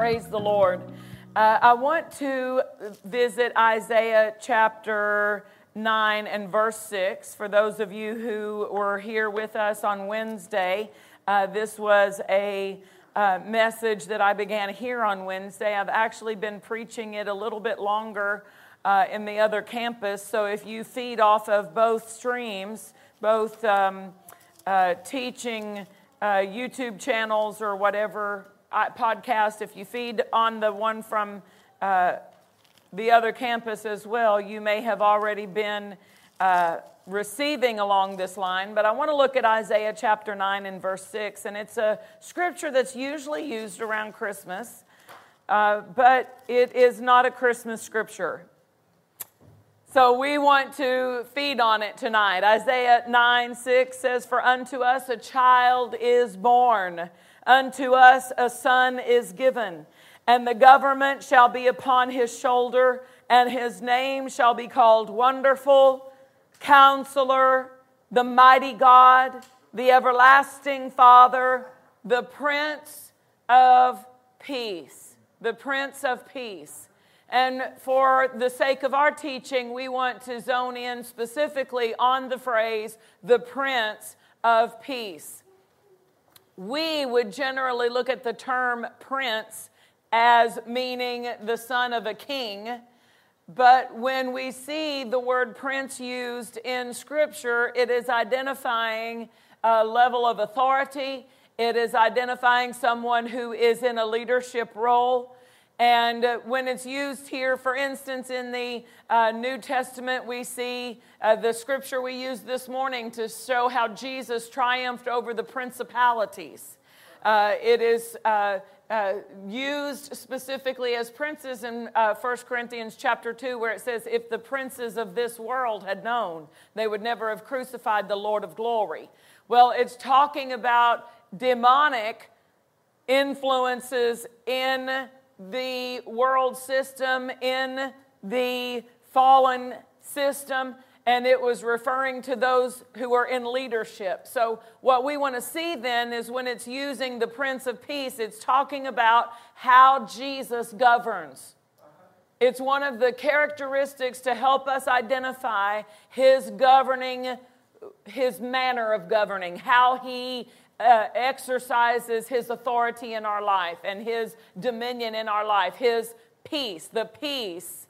Praise the Lord. Uh, I want to visit Isaiah chapter 9 and verse 6. For those of you who were here with us on Wednesday, uh, this was a uh, message that I began here on Wednesday. I've actually been preaching it a little bit longer uh, in the other campus. So if you feed off of both streams, both um, uh, teaching uh, YouTube channels or whatever podcast, if you feed on the one from uh, the other campus as well, you may have already been uh, receiving along this line. But I want to look at Isaiah chapter 9 and verse 6, and it's a scripture that's usually used around Christmas, uh, but it is not a Christmas scripture. So we want to feed on it tonight. Isaiah 9 6 says, For unto us a child is born Unto us a son is given, and the government shall be upon his shoulder, and his name shall be called Wonderful, Counselor, the Mighty God, the Everlasting Father, the Prince of Peace. The Prince of Peace. And for the sake of our teaching, we want to zone in specifically on the phrase, the Prince of Peace we would generally look at the term prince as meaning the son of a king. But when we see the word prince used in Scripture, it is identifying a level of authority, it is identifying someone who is in a leadership role. And uh, when it's used here, for instance, in the uh, New Testament, we see uh, the scripture we used this morning to show how Jesus triumphed over the principalities. Uh, it is uh, uh, used specifically as princes in uh, 1 Corinthians chapter 2, where it says, If the princes of this world had known, they would never have crucified the Lord of glory. Well, it's talking about demonic influences in the world system, in the fallen system, and it was referring to those who are in leadership. So, what we want to see then is when it's using the Prince of Peace, it's talking about how Jesus governs. It's one of the characteristics to help us identify his governing, his manner of governing, how he uh, exercises his authority in our life and his dominion in our life, his peace, the peace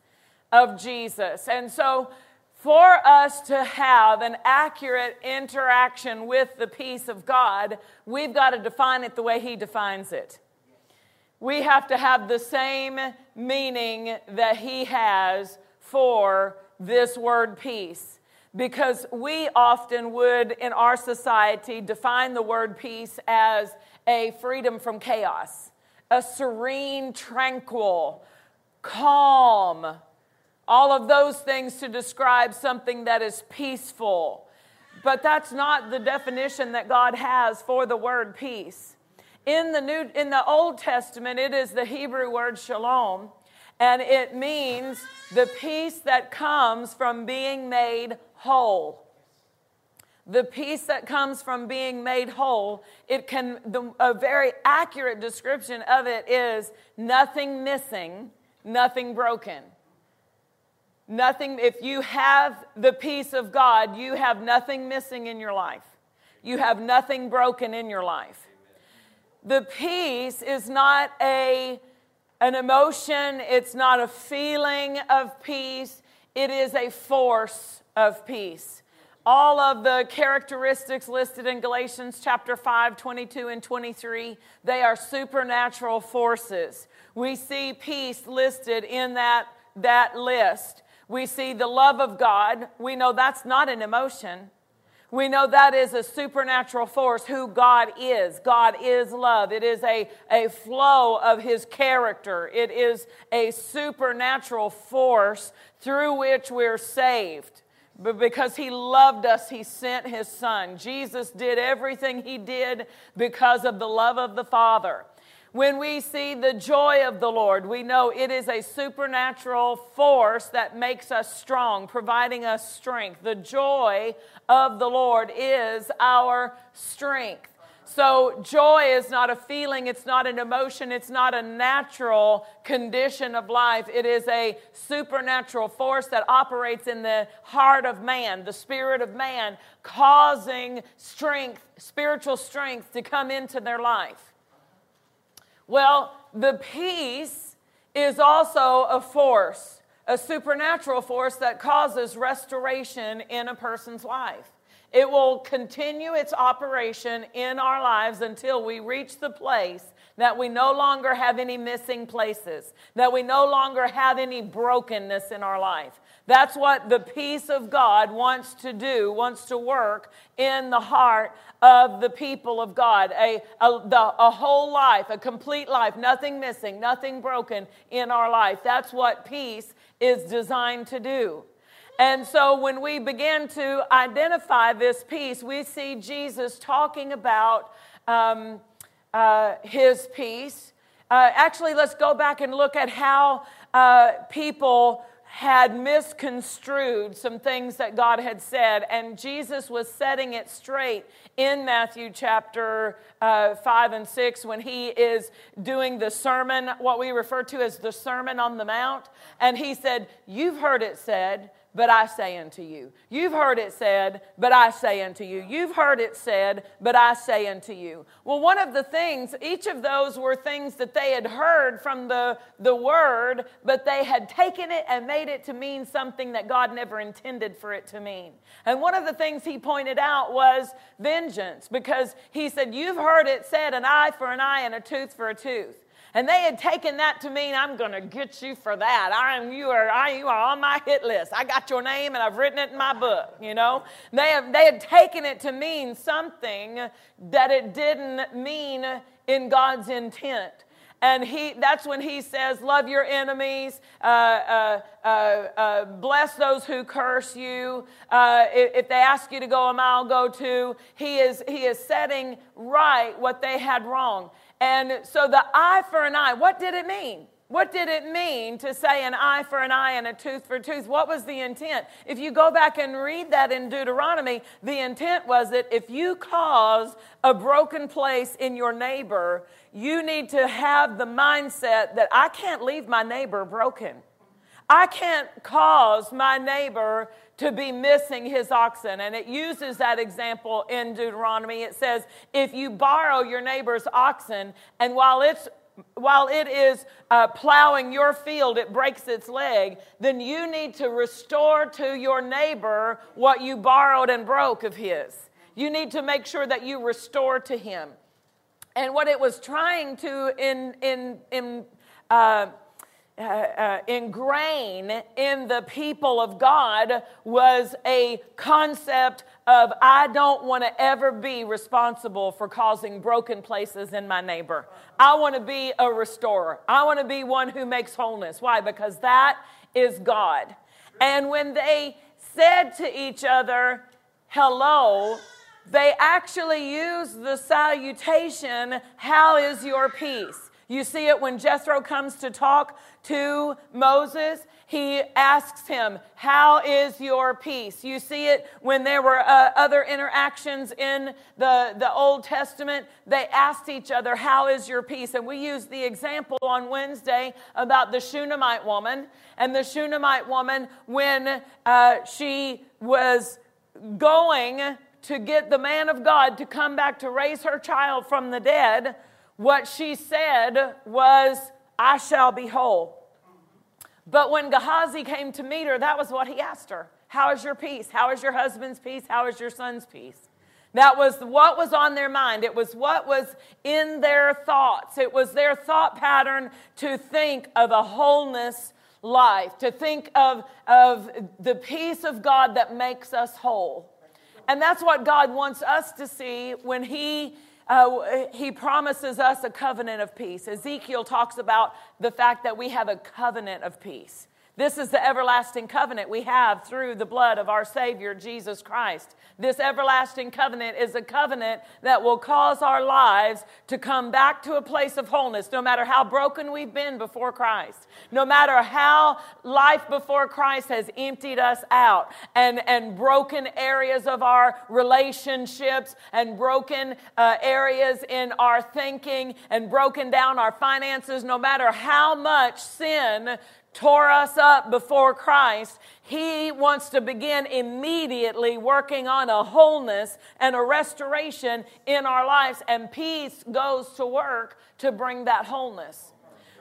of Jesus. And so, for us to have an accurate interaction with the peace of God, we've got to define it the way He defines it. We have to have the same meaning that He has for this word peace because we often would, in our society, define the word peace as a freedom from chaos, a serene, tranquil, calm, all of those things to describe something that is peaceful. But that's not the definition that God has for the word peace. In the New in the Old Testament, it is the Hebrew word shalom, and it means the peace that comes from being made whole. The peace that comes from being made whole, it can, the, a very accurate description of it is nothing missing, nothing broken. Nothing, if you have the peace of God, you have nothing missing in your life. You have nothing broken in your life. The peace is not a, an emotion, it's not a feeling of peace, it is a force of peace. All of the characteristics listed in Galatians chapter 5, 22 and 23, they are supernatural forces. We see peace listed in that, that list. We see the love of God. We know that's not an emotion. We know that is a supernatural force who God is. God is love. It is a, a flow of his character. It is a supernatural force through which we're saved. But because he loved us, he sent his son. Jesus did everything he did because of the love of the Father. When we see the joy of the Lord, we know it is a supernatural force that makes us strong, providing us strength. The joy of the Lord is our strength. So, joy is not a feeling, it's not an emotion, it's not a natural condition of life. It is a supernatural force that operates in the heart of man, the spirit of man, causing strength, spiritual strength to come into their life. Well, the peace is also a force, a supernatural force that causes restoration in a person's life. It will continue its operation in our lives until we reach the place that we no longer have any missing places, that we no longer have any brokenness in our life. That's what the peace of God wants to do, wants to work in the heart of the people of God. A, a, the, a whole life, a complete life, nothing missing, nothing broken in our life. That's what peace is designed to do. And so when we begin to identify this peace, we see Jesus talking about um, uh, his peace. Uh, actually, let's go back and look at how uh, people had misconstrued some things that God had said, and Jesus was setting it straight in Matthew chapter uh, 5 and 6 when he is doing the sermon, what we refer to as the Sermon on the Mount. And he said, You've heard it said, but I say unto you. You've heard it said, but I say unto you. You've heard it said, but I say unto you. Well, one of the things, each of those were things that they had heard from the, the word, but they had taken it and made it to mean something that God never intended for it to mean. And one of the things he pointed out was vengeance, because he said, You've heard it said, an eye for an eye and a tooth for a tooth. And they had taken that to mean, I'm going to get you for that. I am, you, are, I, you are on my hit list. I got your name and I've written it in my book, you know? They, have, they had taken it to mean something that it didn't mean in God's intent. And he, that's when he says, Love your enemies, uh, uh, uh, uh bless those who curse you. Uh, if, if they ask you to go a mile, go two. He is, he is setting right what they had wrong. And so the eye for an eye, what did it mean? What did it mean to say an eye for an eye and a tooth for a tooth? What was the intent? If you go back and read that in Deuteronomy, the intent was that if you cause a broken place in your neighbor, you need to have the mindset that I can't leave my neighbor broken. I can't cause my neighbor to be missing his oxen. And it uses that example in Deuteronomy. It says, if you borrow your neighbor's oxen, and while it's while it is uh, plowing your field, it breaks its leg, then you need to restore to your neighbor what you borrowed and broke of his. You need to make sure that you restore to him. And what it was trying to in, in, in uh, uh, uh, ingrain in the people of God was a concept of I don't want to ever be responsible for causing broken places in my neighbor. I want to be a restorer. I want to be one who makes wholeness. Why? Because that is God. And when they said to each other, hello, they actually used the salutation, How is your peace? You see it when Jethro comes to talk to Moses. He asks him, How is your peace? You see it when there were uh, other interactions in the, the Old Testament. They asked each other, How is your peace? And we used the example on Wednesday about the Shunammite woman. And the Shunammite woman, when uh, she was going to get the man of God to come back to raise her child from the dead, what she said was, I shall be whole. But when Gehazi came to meet her, that was what he asked her How is your peace? How is your husband's peace? How is your son's peace? That was what was on their mind. It was what was in their thoughts. It was their thought pattern to think of a wholeness life, to think of, of the peace of God that makes us whole. And that's what God wants us to see when He. Uh, he promises us a covenant of peace. Ezekiel talks about the fact that we have a covenant of peace. This is the everlasting covenant we have through the blood of our Savior, Jesus Christ. This everlasting covenant is a covenant that will cause our lives to come back to a place of wholeness, no matter how broken we've been before Christ, no matter how life before Christ has emptied us out and, and broken areas of our relationships and broken uh, areas in our thinking and broken down our finances, no matter how much sin tore us up before Christ, He wants to begin immediately working on a wholeness and a restoration in our lives, and peace goes to work to bring that wholeness.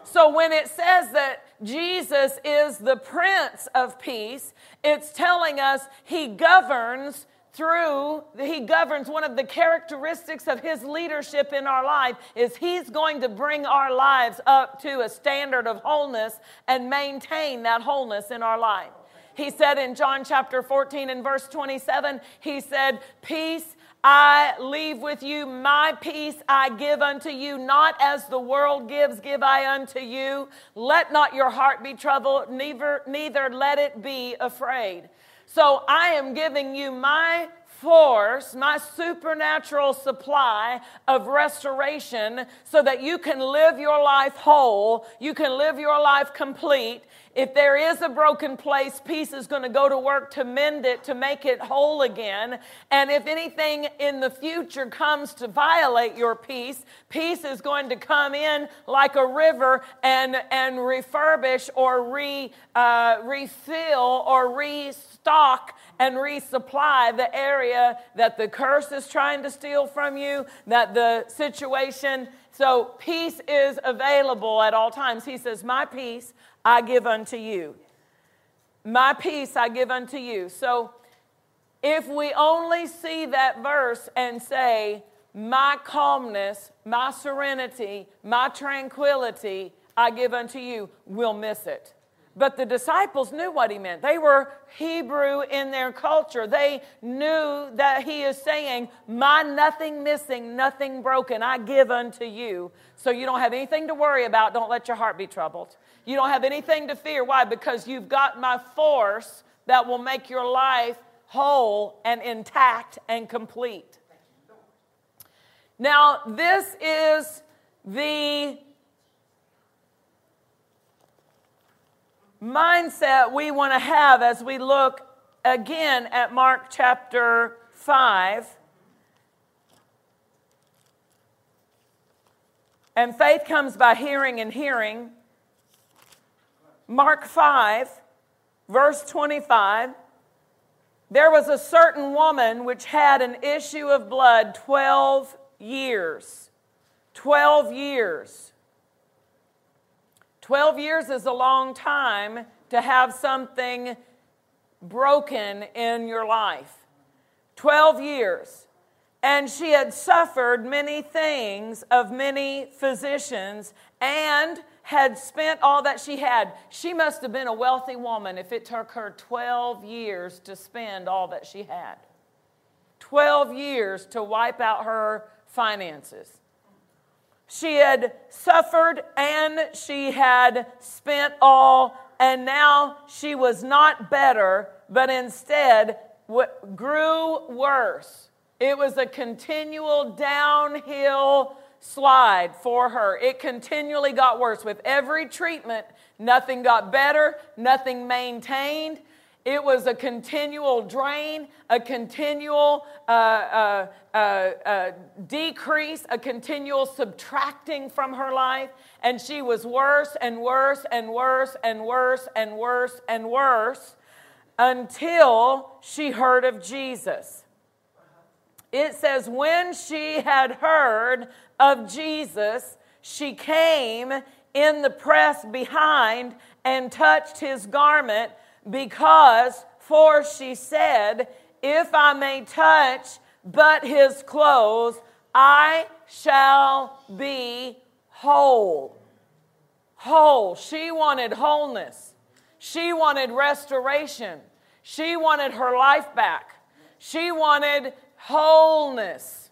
So when it says that Jesus is the Prince of Peace, it's telling us He governs through he governs one of the characteristics of his leadership in our life is he's going to bring our lives up to a standard of wholeness and maintain that wholeness in our life he said in john chapter 14 and verse 27 he said peace I leave with you my peace I give unto you, not as the world gives, give I unto you. Let not your heart be troubled, neither, neither let it be afraid. So I am giving you my force, my supernatural supply of restoration so that you can live your life whole, you can live your life complete, if there is a broken place, peace is going to go to work to mend it, to make it whole again. And if anything in the future comes to violate your peace, peace is going to come in like a river and, and refurbish or re, uh, refill or restock and resupply the area that the curse is trying to steal from you, that the situation. So peace is available at all times. He says, My peace I give unto you. My peace I give unto you. So if we only see that verse and say, My calmness, my serenity, my tranquility, I give unto you, we'll miss it. But the disciples knew what he meant. They were Hebrew in their culture. They knew that he is saying, My nothing missing, nothing broken, I give unto you. So you don't have anything to worry about. Don't let your heart be troubled. You don't have anything to fear. Why? Because you've got my force that will make your life whole and intact and complete. Now, this is the mindset we want to have as we look again at Mark chapter 5. And faith comes by hearing and hearing Mark 5, verse 25. There was a certain woman which had an issue of blood 12 years. 12 years. 12 years is a long time to have something broken in your life. 12 years. And she had suffered many things of many physicians and had spent all that she had. She must have been a wealthy woman if it took her 12 years to spend all that she had. 12 years to wipe out her finances. She had suffered and she had spent all, and now she was not better, but instead grew worse. It was a continual downhill slide for her. It continually got worse. With every treatment, nothing got better, nothing maintained. It was a continual drain, a continual uh, uh, uh, uh, decrease, a continual subtracting from her life. And she was worse and worse and worse and worse and worse and worse until she heard of Jesus. It says, when she had heard of Jesus, she came in the press behind and touched his garment because, for she said, If I may touch but his clothes, I shall be whole. Whole. She wanted wholeness. She wanted restoration. She wanted her life back. She wanted wholeness,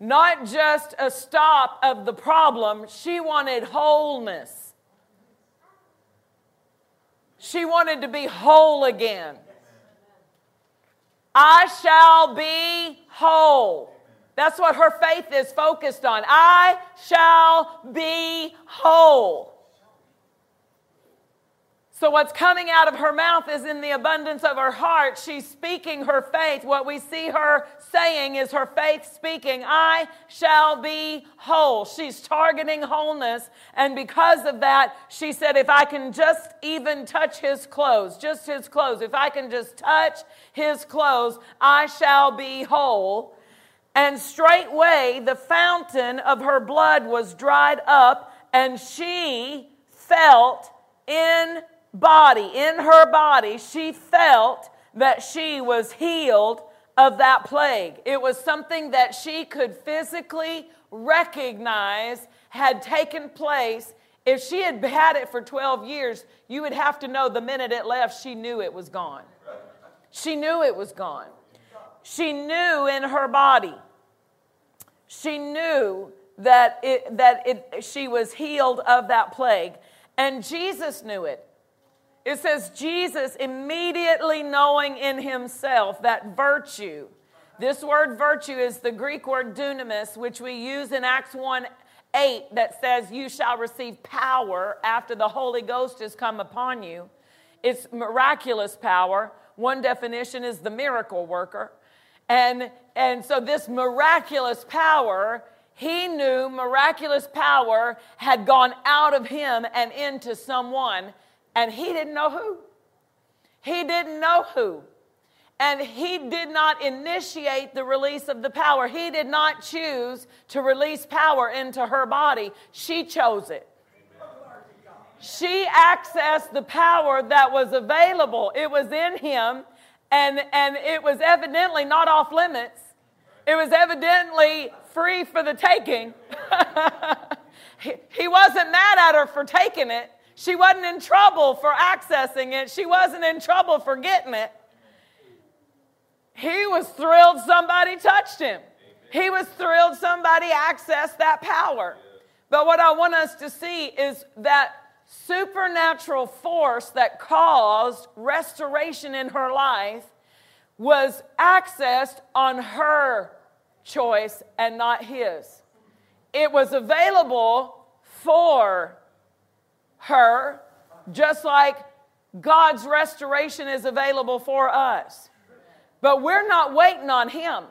not just a stop of the problem. She wanted wholeness. She wanted to be whole again. I shall be whole. That's what her faith is focused on. I shall be whole. So, what's coming out of her mouth is in the abundance of her heart. She's speaking her faith. What we see her saying is her faith speaking, I shall be whole. She's targeting wholeness. And because of that, she said, If I can just even touch his clothes, just his clothes, if I can just touch his clothes, I shall be whole. And straightway the fountain of her blood was dried up, and she felt in body, in her body, she felt that she was healed of that plague. It was something that she could physically recognize had taken place. If she had had it for 12 years, you would have to know the minute it left, she knew it was gone. She knew it was gone. She knew in her body. She knew that, it, that it, she was healed of that plague. And Jesus knew it. It says, Jesus immediately knowing in himself that virtue, this word virtue is the Greek word dunamis, which we use in Acts 1 8, that says, You shall receive power after the Holy Ghost has come upon you. It's miraculous power. One definition is the miracle worker. And, and so, this miraculous power, he knew miraculous power had gone out of him and into someone and he didn't know who. He didn't know who. And he did not initiate the release of the power. He did not choose to release power into her body. She chose it. She accessed the power that was available. It was in him, and, and it was evidently not off limits. It was evidently free for the taking. he, he wasn't mad at her for taking it. She wasn't in trouble for accessing it, she wasn't in trouble for getting it. He was thrilled somebody touched him. He was thrilled somebody accessed that power. But what I want us to see is that supernatural force that caused restoration in her life was accessed on her choice and not his. It was available for her, just like God's restoration is available for us. But we're not waiting on Him.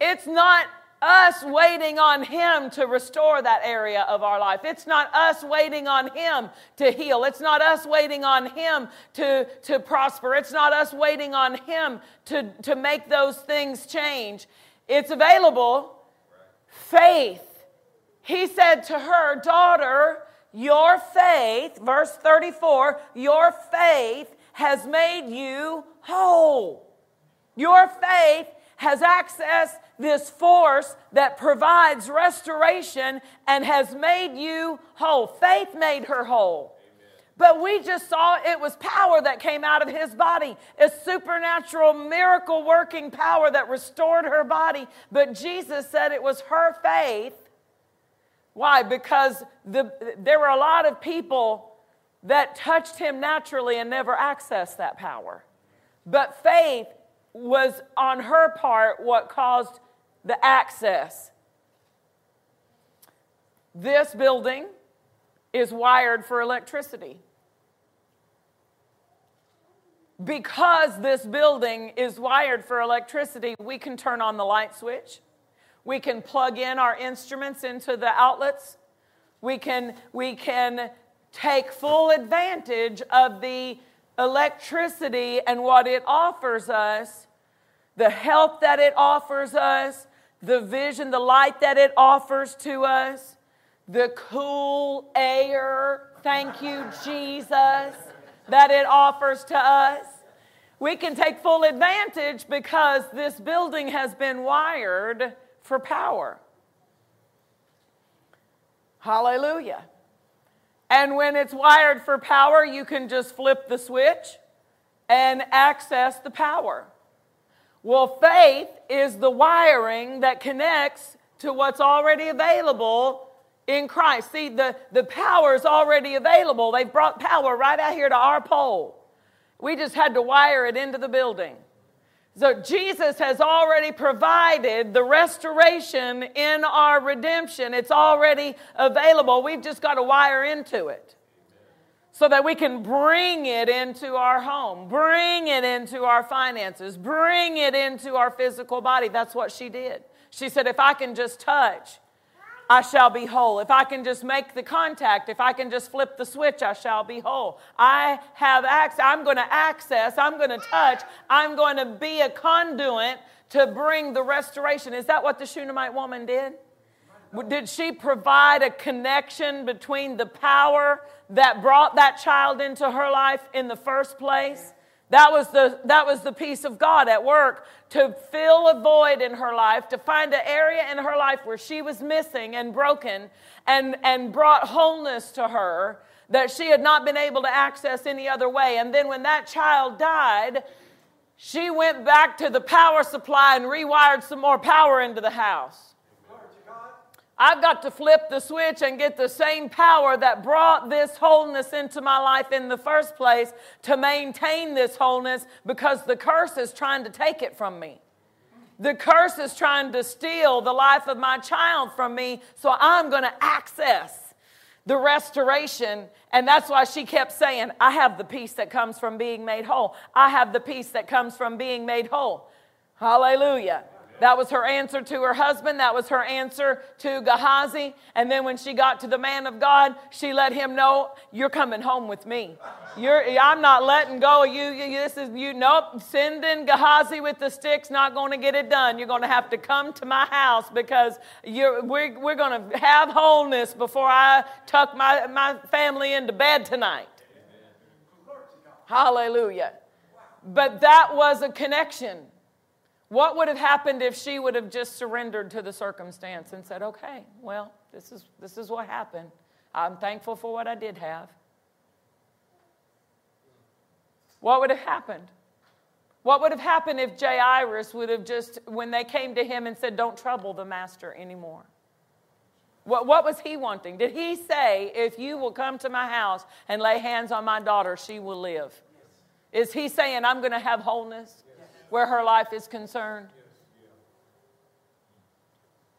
It's not us waiting on Him to restore that area of our life. It's not us waiting on Him to heal. It's not us waiting on Him to, to prosper. It's not us waiting on Him to, to make those things change. It's available. Faith. He said to her, Daughter, your faith, verse 34, your faith has made you whole. Your faith has accessed this force that provides restoration and has made you whole. Faith made her whole. But we just saw it was power that came out of his body, a supernatural miracle working power that restored her body. But Jesus said it was her faith why? Because the, there were a lot of people that touched him naturally and never accessed that power. But faith was on her part what caused the access. This building is wired for electricity. Because this building is wired for electricity, we can turn on the light switch. We can plug in our instruments into the outlets. We can, we can take full advantage of the electricity and what it offers us, the help that it offers us, the vision, the light that it offers to us, the cool air, thank you, Jesus, that it offers to us. We can take full advantage because this building has been wired for power. Hallelujah. And when it's wired for power, you can just flip the switch and access the power. Well, faith is the wiring that connects to what's already available in Christ. See, the, the power is already available. They've brought power right out here to our pole. We just had to wire it into the building. So Jesus has already provided the restoration in our redemption. It's already available. We've just got to wire into it so that we can bring it into our home, bring it into our finances, bring it into our physical body. That's what she did. She said, If I can just touch, I shall be whole. If I can just make the contact, if I can just flip the switch, I shall be whole. I have access. I'm going to access, I'm going to touch, I'm going to be a conduit to bring the restoration. Is that what the Shunammite woman did? Did she provide a connection between the power that brought that child into her life in the first place? That was, the, that was the peace of God at work to fill a void in her life, to find an area in her life where she was missing and broken, and, and brought wholeness to her that she had not been able to access any other way. And then when that child died, she went back to the power supply and rewired some more power into the house. I've got to flip the switch and get the same power that brought this wholeness into my life in the first place to maintain this wholeness because the curse is trying to take it from me. The curse is trying to steal the life of my child from me, so I'm going to access the restoration. And that's why she kept saying, I have the peace that comes from being made whole. I have the peace that comes from being made whole. Hallelujah. That was her answer to her husband. That was her answer to Gehazi. And then when she got to the man of God, she let him know, "You're coming home with me. You're, I'm not letting go of you. This is you. Nope. Sending Gehazi with the sticks not going to get it done. You're going to have to come to my house because we're, we're going to have wholeness before I tuck my, my family into bed tonight." Hallelujah. But that was a connection. What would have happened if she would have just surrendered to the circumstance and said, okay, well, this is, this is what happened. I'm thankful for what I did have. What would have happened? What would have happened if Jairus would have just, when they came to him and said, Don't trouble the master anymore? What, what was he wanting? Did he say, If you will come to my house and lay hands on my daughter, she will live? Is he saying, I'm going to have wholeness? Where her life is concerned.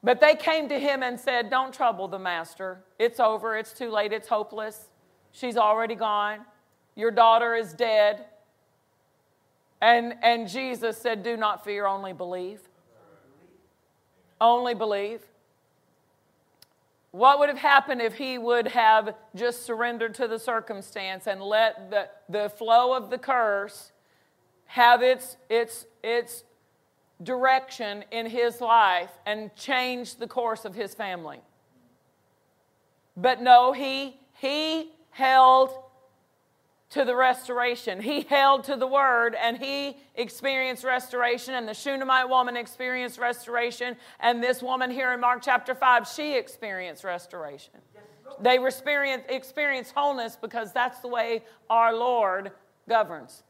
But they came to him and said, Don't trouble the master. It's over. It's too late. It's hopeless. She's already gone. Your daughter is dead. And, and Jesus said, Do not fear, only believe. Only believe. What would have happened if he would have just surrendered to the circumstance and let the, the flow of the curse have its, its, its direction in his life and change the course of his family. But no, he, he held to the restoration. He held to the word and he experienced restoration, and the Shunammite woman experienced restoration, and this woman here in Mark chapter 5, she experienced restoration. They experience, experience wholeness because that's the way our Lord governs.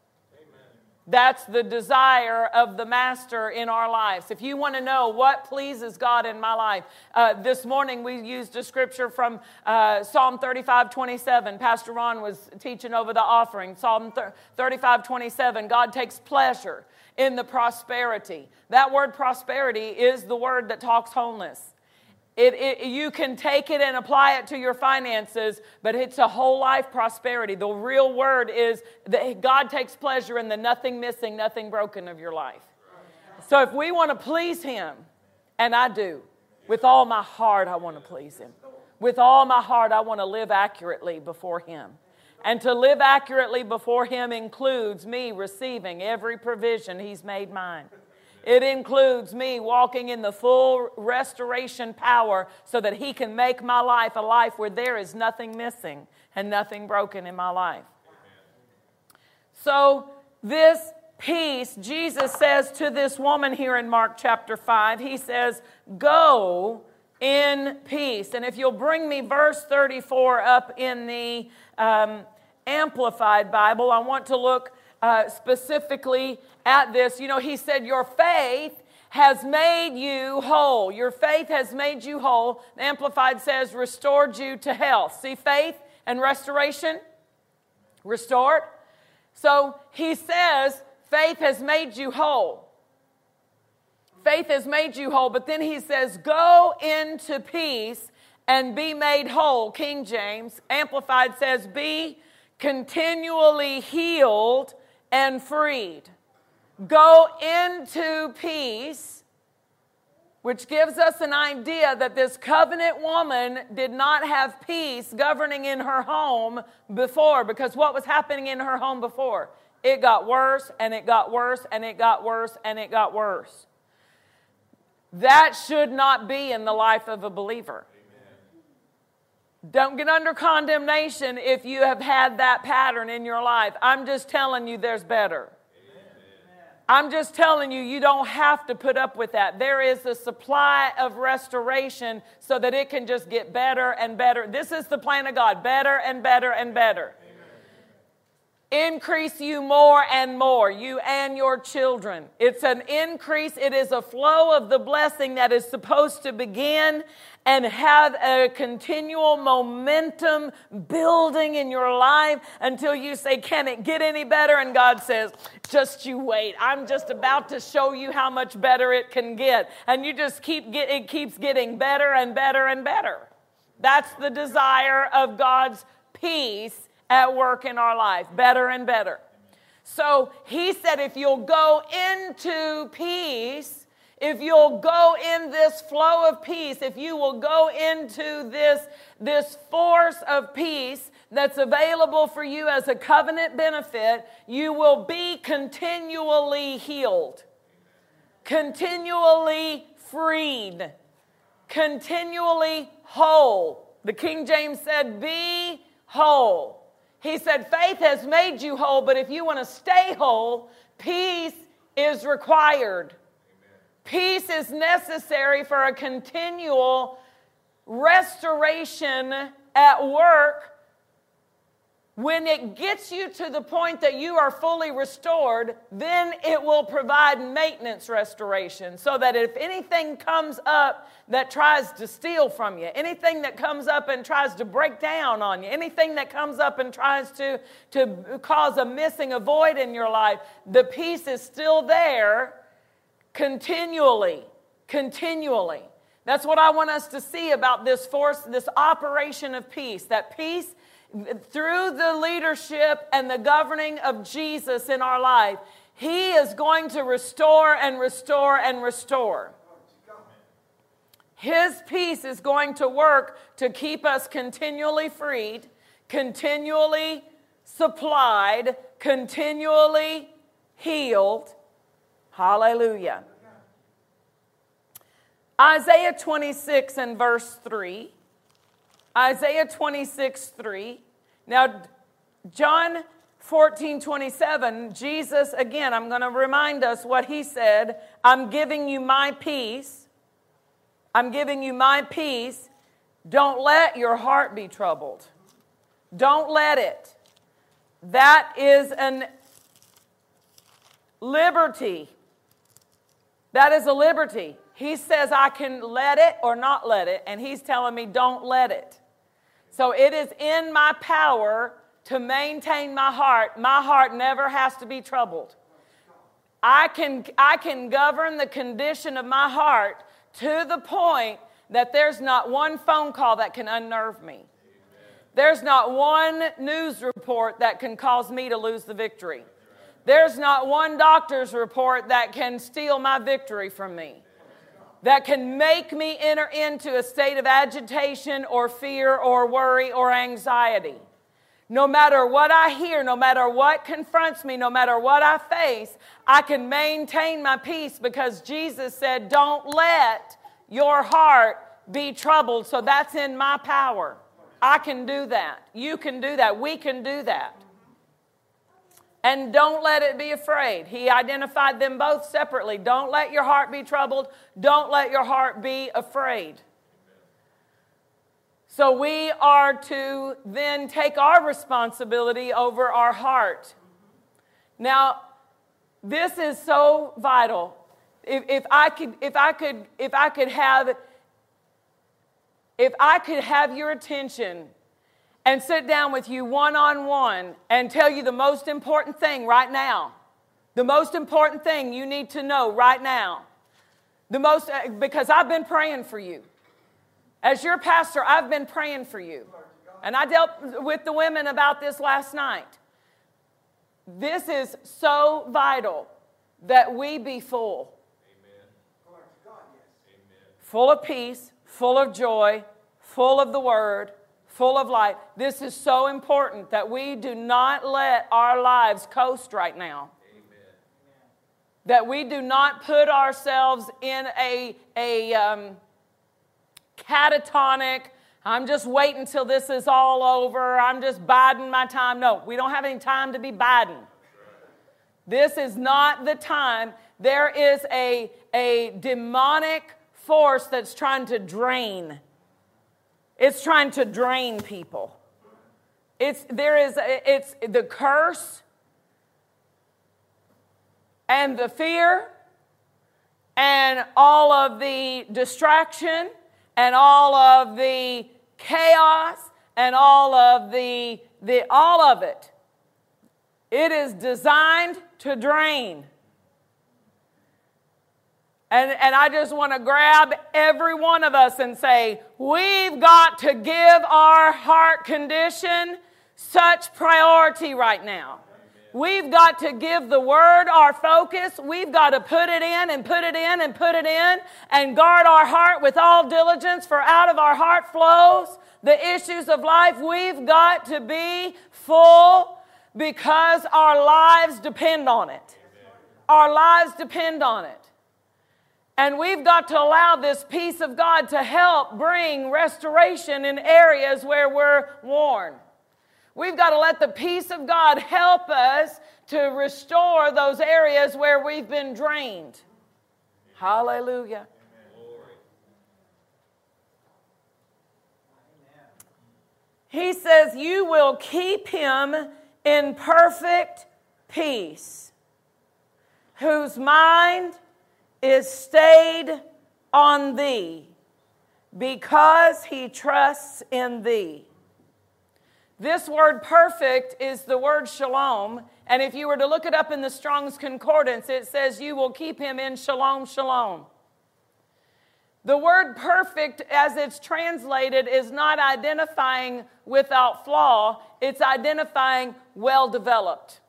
That's the desire of the Master in our lives. If you want to know what pleases God in my life, uh, this morning we used a scripture from uh, Psalm 35 27. Pastor Ron was teaching over the offering. Psalm 35 27. God takes pleasure in the prosperity. That word prosperity is the word that talks wholeness. It, it, you can take it and apply it to your finances, but it's a whole life prosperity. The real word is that God takes pleasure in the nothing missing, nothing broken of your life. So if we want to please Him, and I do, with all my heart, I want to please Him. With all my heart, I want to live accurately before Him. And to live accurately before Him includes me receiving every provision He's made mine. It includes me walking in the full restoration power so that He can make my life a life where there is nothing missing and nothing broken in my life. So, this peace, Jesus says to this woman here in Mark chapter 5, He says, Go in peace. And if you'll bring me verse 34 up in the um, Amplified Bible, I want to look uh, specifically at this. You know, he said, Your faith has made you whole. Your faith has made you whole. The Amplified says, restored you to health. See, faith and restoration? Restored. So he says, faith has made you whole. Faith has made you whole. But then he says, go into peace and be made whole. King James. Amplified says, be continually healed and freed. Go into peace, which gives us an idea that this covenant woman did not have peace governing in her home before, because what was happening in her home before? It got worse and it got worse and it got worse and it got worse. That should not be in the life of a believer. Don't get under condemnation if you have had that pattern in your life. I'm just telling you there's better. I'm just telling you, you don't have to put up with that. There is a supply of restoration so that it can just get better and better. This is the plan of God better and better and better increase you more and more, you and your children. It's an increase, it is a flow of the blessing that is supposed to begin and have a continual momentum building in your life until you say, Can it get any better? And God says, Just you wait. I'm just about to show you how much better it can get. And you just keep get, it keeps getting better and better and better. That's the desire of God's peace at work in our life, better and better. So he said, if you'll go into peace, if you'll go in this flow of peace, if you will go into this, this force of peace that's available for you as a covenant benefit, you will be continually healed, continually freed, continually whole. The King James said, Be whole. He said, faith has made you whole, but if you want to stay whole, peace is required. Peace is necessary for a continual restoration at work when it gets you to the point that you are fully restored, then it will provide maintenance restoration so that if anything comes up that tries to steal from you, anything that comes up and tries to break down on you, anything that comes up and tries to, to cause a missing, a void in your life, the peace is still there continually. Continually. That's what I want us to see about this force, this operation of peace. That peace through the leadership and the governing of Jesus in our life, He is going to restore and restore and restore. His peace is going to work to keep us continually freed, continually supplied, continually healed. Hallelujah. Isaiah 26 and verse 3. Isaiah 26, 3. Now, John 14, 27, Jesus, again, I'm going to remind us what he said I'm giving you my peace. I'm giving you my peace. Don't let your heart be troubled. Don't let it. That is an liberty. That is a liberty. He says I can let it or not let it, and he's telling me don't let it. So it is in my power to maintain my heart. My heart never has to be troubled. I can, I can govern the condition of my heart to the point that there's not one phone call that can unnerve me. There's not one news report that can cause me to lose the victory. There's not one doctor's report that can steal my victory from me that can make me enter into a state of agitation or fear or worry or anxiety. No matter what I hear, no matter what confronts me, no matter what I face, I can maintain my peace because Jesus said, Don't let your heart be troubled. So that's in my power. I can do that. You can do that. We can do that. And don't let it be afraid. He identified them both separately. Don't let your heart be troubled. Don't let your heart be afraid. So we are to then take our responsibility over our heart. Now, this is so vital. If, if I could, if I could, if I could have, if I could have your attention and sit down with you one on one and tell you the most important thing right now, the most important thing you need to know right now, the most, uh, because I've been praying for you. As your pastor, I've been praying for you. And I dealt with the women about this last night. This is so vital that we be full. Amen. Full of peace, full of joy, full of the word, full of light. This is so important that we do not let our lives coast right now. Amen. That we do not put ourselves in a, a um, catatonic, I'm just waiting until this is all over. I'm just biding my time. No, we don't have any time to be biding. This is not the time. There is a, a demonic force that's trying to drain. It's trying to drain people. It's there is it's the curse and the fear and all of the distraction and all of the chaos and all of the, the all of it. It is designed to drain. And, and I just want to grab every one of us and say, we've got to give our heart condition such priority right now. We've got to give the word our focus. We've got to put it in and put it in and put it in and guard our heart with all diligence, for out of our heart flows the issues of life. We've got to be full because our lives depend on it. Our lives depend on it. And we've got to allow this peace of God to help bring restoration in areas where we're worn. We've got to let the peace of God help us to restore those areas where we've been drained. Hallelujah. He says, You will keep him in perfect peace, whose mind is stayed on thee, because he trusts in thee. This word perfect is the word shalom. And if you were to look it up in the Strong's Concordance, it says, You will keep him in shalom, shalom. The word perfect, as it's translated, is not identifying without flaw, it's identifying well developed.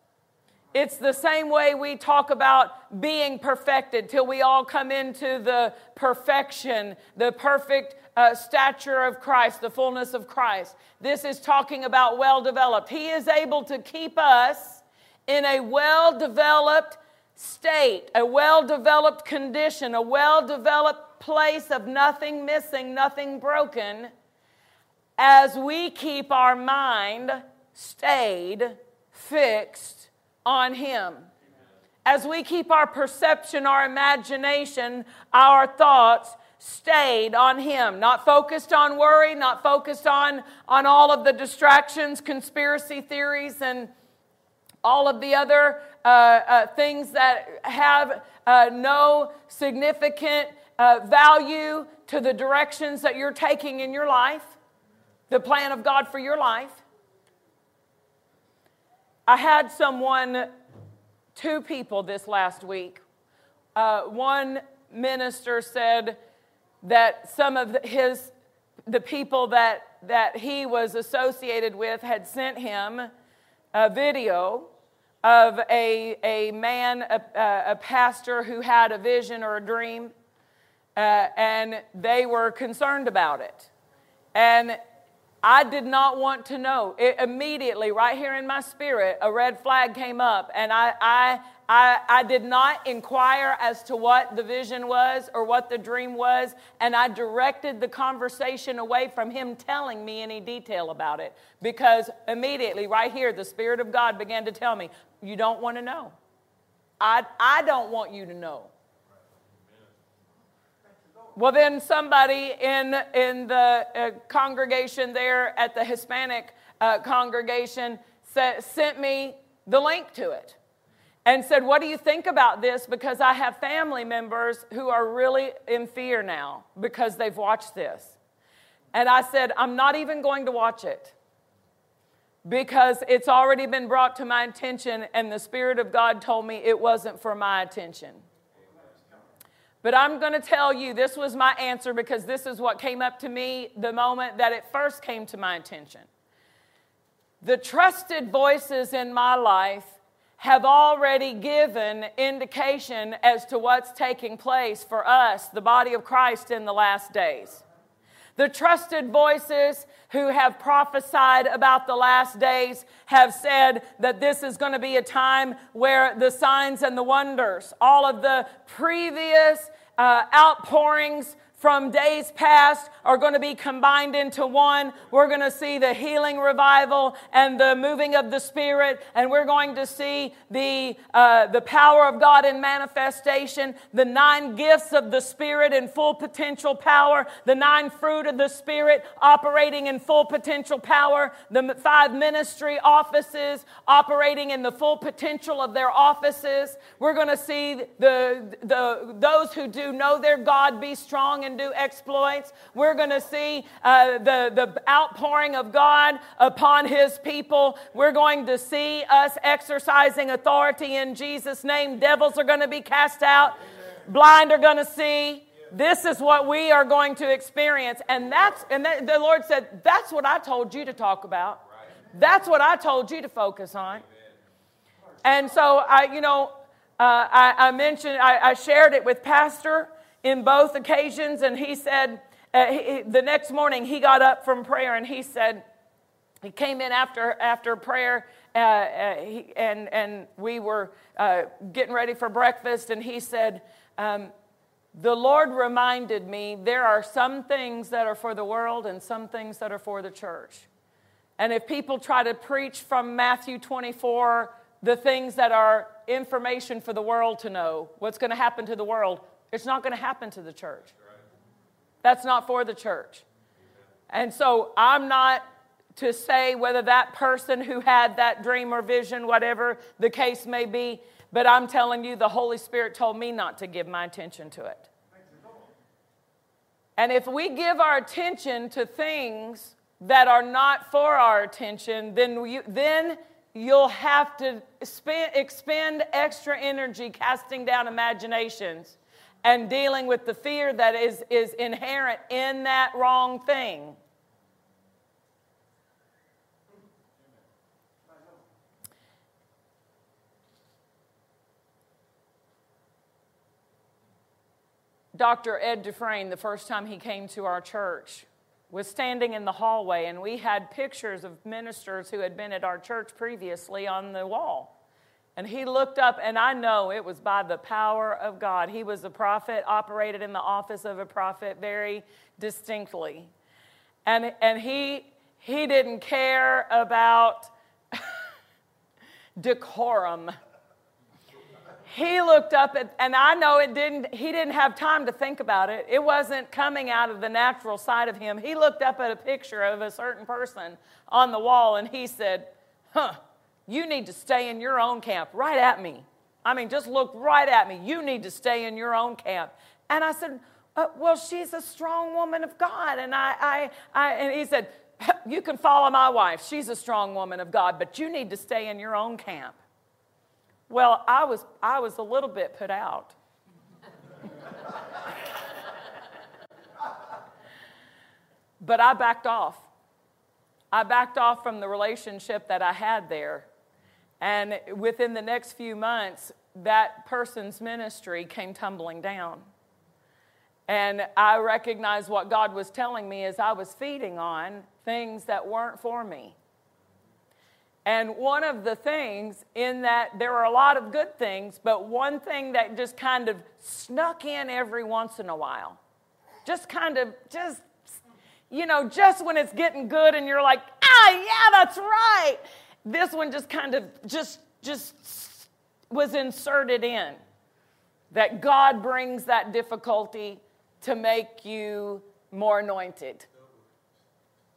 It's the same way we talk about being perfected till we all come into the perfection, the perfect uh, stature of Christ, the fullness of Christ. This is talking about well developed. He is able to keep us in a well developed state, a well developed condition, a well developed place of nothing missing, nothing broken, as we keep our mind stayed, fixed, on Him. As we keep our perception, our imagination, our thoughts stayed on Him, not focused on worry, not focused on, on all of the distractions, conspiracy theories, and all of the other uh, uh, things that have uh, no significant uh, value to the directions that you're taking in your life, the plan of God for your life. I had someone, two people this last week. Uh, one minister said that some of his, the people that, that he was associated with had sent him a video of a, a man, a, a pastor who had a vision or a dream, uh, and they were concerned about it. And I did not want to know. It, immediately, right here in my spirit, a red flag came up, and I, I, I, I did not inquire as to what the vision was or what the dream was, and I directed the conversation away from him telling me any detail about it because immediately, right here, the Spirit of God began to tell me, You don't want to know. I, I don't want you to know. Well, then somebody in, in the uh, congregation there at the Hispanic uh, congregation sent me the link to it. and said, What do you think about this? Because I have family members who are really in fear now because they've watched this. And I said, I'm not even going to watch it because it's already been brought to my attention, and the Spirit of God told me it wasn't for my attention. But I'm going to tell you this was my answer because this is what came up to me the moment that it first came to my attention. The trusted voices in my life have already given indication as to what's taking place for us, the body of Christ, in the last days. The trusted voices who have prophesied about the last days have said that this is going to be a time where the signs and the wonders, all of the previous uh, outpourings from days past are going to be combined into one. We're going to see the healing revival and the moving of the Spirit, and we're going to see the, uh, the power of God in manifestation, the nine gifts of the Spirit in full potential power, the nine fruit of the Spirit operating in full potential power, the five ministry offices operating in the full potential of their offices. We're going to see the, the, those who do know their God be strong and do exploits. We're going to see uh, the, the outpouring of God upon his people. We're going to see us exercising authority in Jesus' name. Devils are going to be cast out, blind are going to see. This is what we are going to experience. And that's, and that, the Lord said, that's what I told you to talk about. That's what I told you to focus on. And so I, you know, uh, I, I, mentioned, I, I, shared it with Pastor, in both occasions, and he said, uh, he, the next morning he got up from prayer and he said, he came in after, after prayer uh, uh, he, and, and we were uh, getting ready for breakfast, and he said, um, The Lord reminded me there are some things that are for the world and some things that are for the church. And if people try to preach from Matthew 24, the things that are information for the world to know, what's going to happen to the world, it's not going to happen to the church. That's not for the church. And so I'm not to say whether that person who had that dream or vision, whatever the case may be, but I'm telling you, the Holy Spirit told me not to give my attention to it. And if we give our attention to things that are not for our attention, then, we, then you'll have to spend, expend extra energy casting down imaginations and dealing with the fear that is, is inherent in that wrong thing. Dr. Ed Dufresne, the first time he came to our church, was standing in the hallway, and we had pictures of ministers who had been at our church previously on the wall. And he looked up, and I know it was by the power of God. He was a prophet, operated in the office of a prophet very distinctly. And, and he, he didn't care about decorum. He looked up at, and I know it didn't, he didn't have time to think about it. It wasn't coming out of the natural side of him. He looked up at a picture of a certain person on the wall and he said, Huh, you need to stay in your own camp, right at me. I mean, just look right at me. You need to stay in your own camp. And I said, uh, Well, she's a strong woman of God. And, I, I, I, and he said, You can follow my wife. She's a strong woman of God, but you need to stay in your own camp. Well, I was, I was a little bit put out. but I backed off. I backed off from the relationship that I had there and within the next few months, that person's ministry came tumbling down. And I recognized what God was telling me as I was feeding on things that weren't for me. And one of the things in that there are a lot of good things, but one thing that just kind of snuck in every once in a while, just kind of, just, you know, just when it's getting good and you're like, ah, yeah, that's right this one just kind of just just was inserted in that God brings that difficulty to make you more anointed.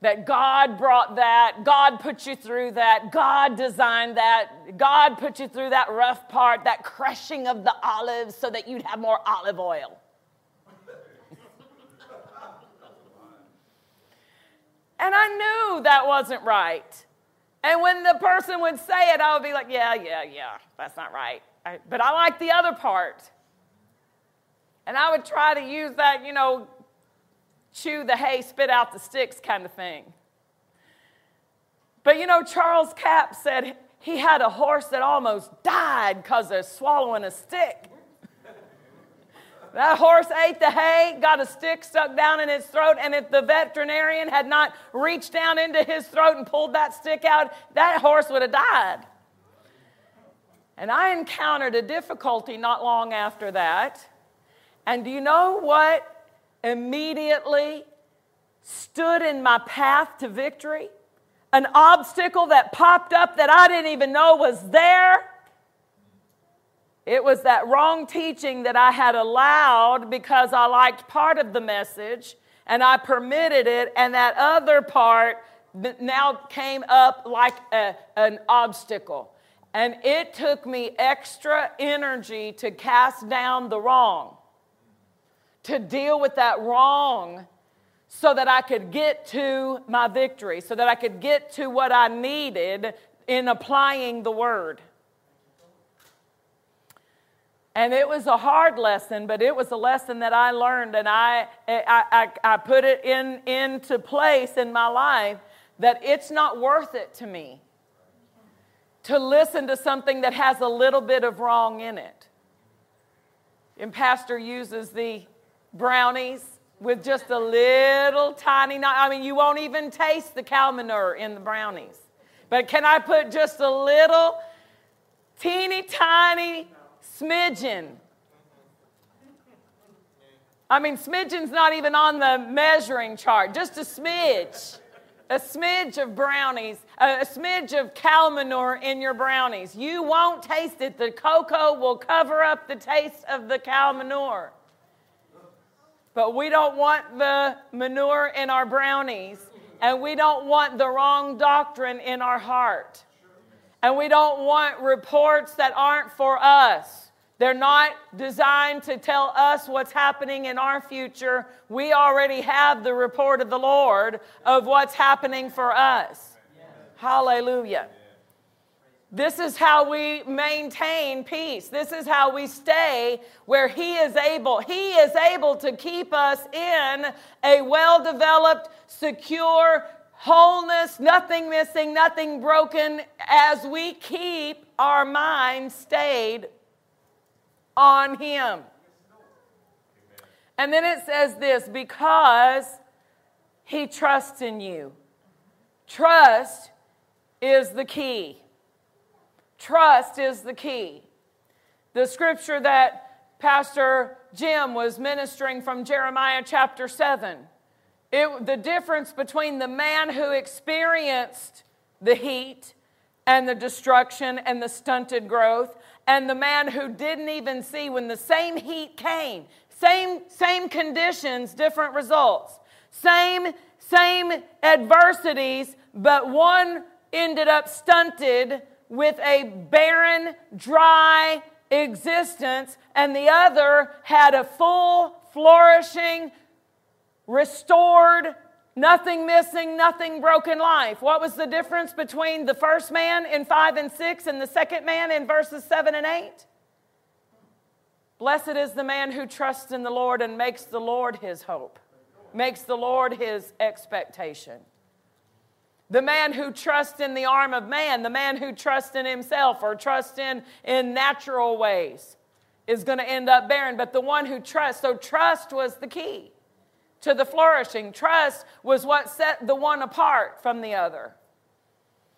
that God brought that, God put you through that, God designed that, God put you through that rough part, that crushing of the olives so that you'd have more olive oil. and I knew that wasn't right. And when the person would say it, I would be like, yeah, yeah, yeah, that's not right. I, but I like the other part. And I would try to use that, you know, chew the hay, spit out the sticks kind of thing. But you know, Charles Capps said he had a horse that almost died because of swallowing a stick. That horse ate the hay, got a stick stuck down in its throat, and if the veterinarian had not reached down into his throat and pulled that stick out, that horse would have died. And I encountered a difficulty not long after that. And do you know what immediately stood in my path to victory, an obstacle that popped up that I didn't even know was there. It was that wrong teaching that I had allowed because I liked part of the message and I permitted it, and that other part now came up like a, an obstacle. And it took me extra energy to cast down the wrong to deal with that wrong so that I could get to my victory, so that I could get to what I needed in applying the word. And it was a hard lesson, but it was a lesson that I learned, and I, I, I, I put it in, into place in my life that it's not worth it to me to listen to something that has a little bit of wrong in it. And Pastor uses the brownies with just a little tiny, I mean, you won't even taste the cow manure in the brownies. But can I put just a little teeny tiny smidgen? I mean, smidgen's not even on the measuring chart, just a smidge. A smidge of brownies, a smidge of cow manure in your brownies. You won't taste it. The cocoa will cover up the taste of the cow manure. But we don't want the manure in our brownies, and we don't want the wrong doctrine in our heart. And we don't want reports that aren't for us. They're not designed to tell us what's happening in our future. We already have the report of the Lord of what's happening for us. Hallelujah. This is how we maintain peace. This is how we stay where He is able. He is able to keep us in a well developed, secure wholeness, nothing missing, nothing broken, as we keep our mind stayed on Him. And then it says this because He trusts in you. Trust is the key. Trust is the key. The scripture that Pastor Jim was ministering from Jeremiah chapter 7. It, the difference between the man who experienced the heat and the destruction and the stunted growth and the man who didn't even see when the same heat came same same conditions different results same same adversities but one ended up stunted with a barren, dry existence, and the other had a full, flourishing, restored, nothing missing, nothing broken life. What was the difference between the first man in 5 and 6 and the second man in verses 7 and 8? Blessed is the man who trusts in the Lord and makes the Lord his hope, makes the Lord his expectation. The man who trusts in the arm of man, the man who trusts in himself or trusts in, in natural ways is going to end up barren. But the one who trusts, so trust was the key to the flourishing. Trust was what set the one apart from the other.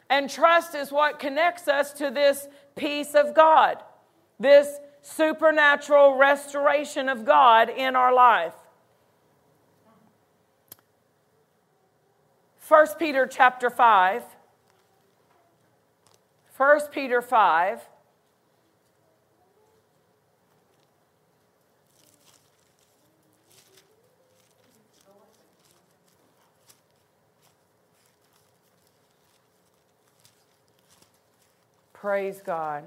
And trust is what connects us to this peace of God, this supernatural restoration of God in our life. 1 Peter chapter 5. 1 Peter 5. Praise God.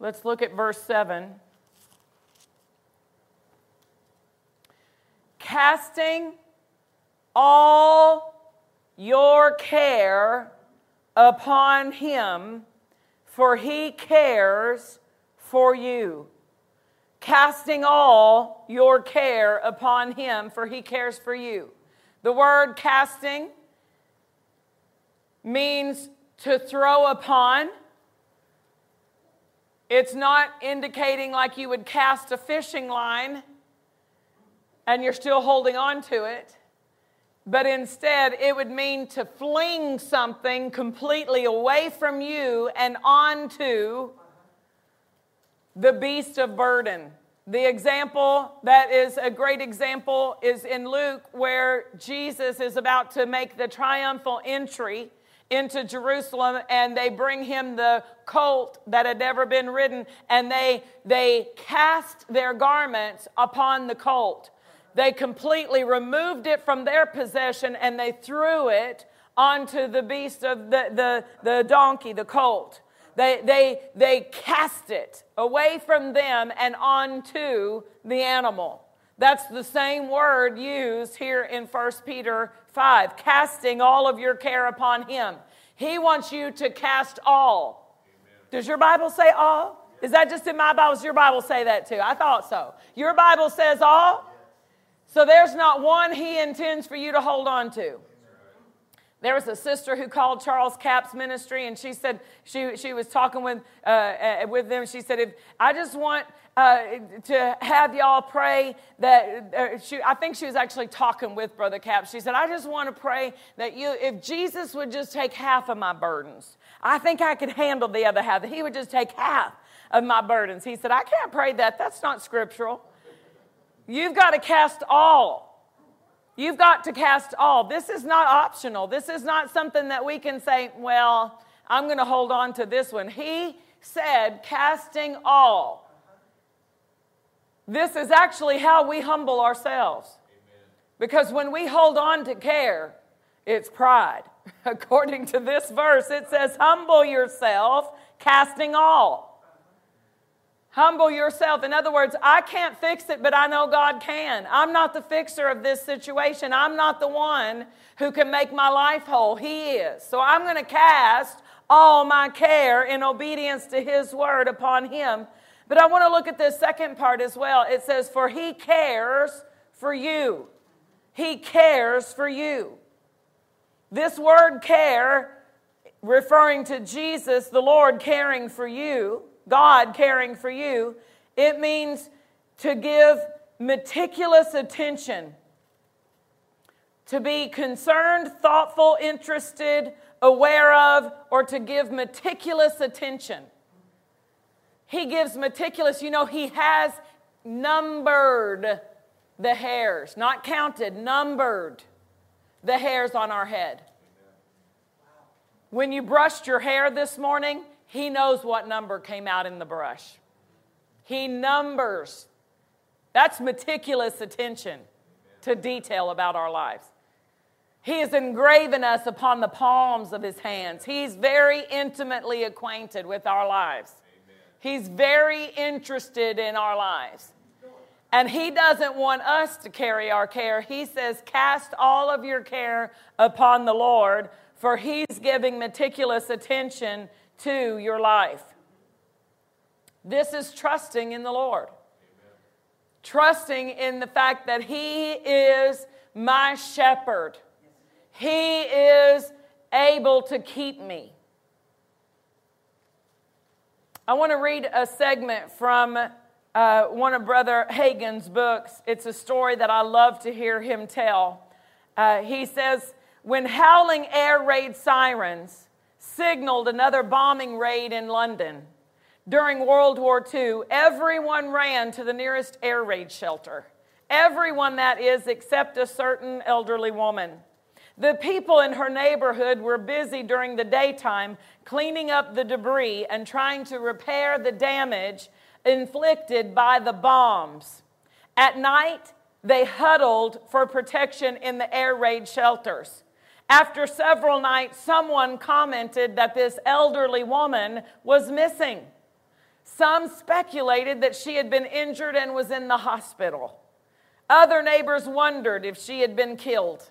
Let's look at verse 7. Casting all your care upon him, for he cares for you. Casting all your care upon him, for he cares for you. The word casting means to throw upon it's not indicating like you would cast a fishing line and you're still holding on to it, but instead it would mean to fling something completely away from you and onto the beast of burden. The example that is a great example is in Luke, where Jesus is about to make the triumphal entry into Jerusalem and they bring him the colt that had never been ridden and they, they cast their garments upon the colt. They completely removed it from their possession and they threw it onto the beast of the, the, the donkey, the colt. They, they, they cast it away from them and onto the animal. That's the same word used here in 1 Peter 5, casting all of your care upon him. He wants you to cast all. Does your Bible say all? Is that just in my Bible? Does your Bible say that too? I thought so. Your Bible says all? So there's not one he intends for you to hold on to. There was a sister who called Charles Capps Ministry, and she said she, she was talking with, uh, uh, with them. She said, if, I just want uh, to have y'all pray that uh, she, I think she was actually talking with Brother Capps. She said, I just want to pray that you, if Jesus would just take half of my burdens, I think I could handle the other half. that He would just take half of my burdens. He said, I can't pray that. That's not scriptural. You've got to cast all. You've got to cast all. This is not optional. This is not something that we can say, well, I'm going to hold on to this one. He said, casting all. This is actually how we humble ourselves. Because when we hold on to care, it's pride. According to this verse, it says, Humble yourself, casting all. Humble yourself. In other words, I can't fix it, but I know God can. I'm not the fixer of this situation. I'm not the one who can make my life whole. He is. So I'm going to cast all my care in obedience to His word upon Him but I want to look at this second part as well. It says, For he cares for you. He cares for you. This word care, referring to Jesus, the Lord caring for you, God caring for you, it means to give meticulous attention, to be concerned, thoughtful, interested, aware of, or to give meticulous attention. He gives meticulous, you know, he has numbered the hairs, not counted, numbered the hairs on our head. When you brushed your hair this morning, he knows what number came out in the brush. He numbers. That's meticulous attention to detail about our lives. He has engraven us upon the palms of his hands. He's very intimately acquainted with our lives. He's very interested in our lives. And He doesn't want us to carry our care. He says, Cast all of your care upon the Lord, for He's giving meticulous attention to your life. This is trusting in the Lord. Amen. Trusting in the fact that He is my shepherd. He is able to keep me. I want to read a segment from uh, one of Brother Hagin's books. It's a story that I love to hear him tell. Uh, he says, When howling air raid sirens signaled another bombing raid in London during World War II, everyone ran to the nearest air raid shelter. Everyone, that is, except a certain elderly woman. The people in her neighborhood were busy during the daytime cleaning up the debris and trying to repair the damage inflicted by the bombs. At night, they huddled for protection in the air raid shelters. After several nights, someone commented that this elderly woman was missing. Some speculated that she had been injured and was in the hospital. Other neighbors wondered if she had been killed.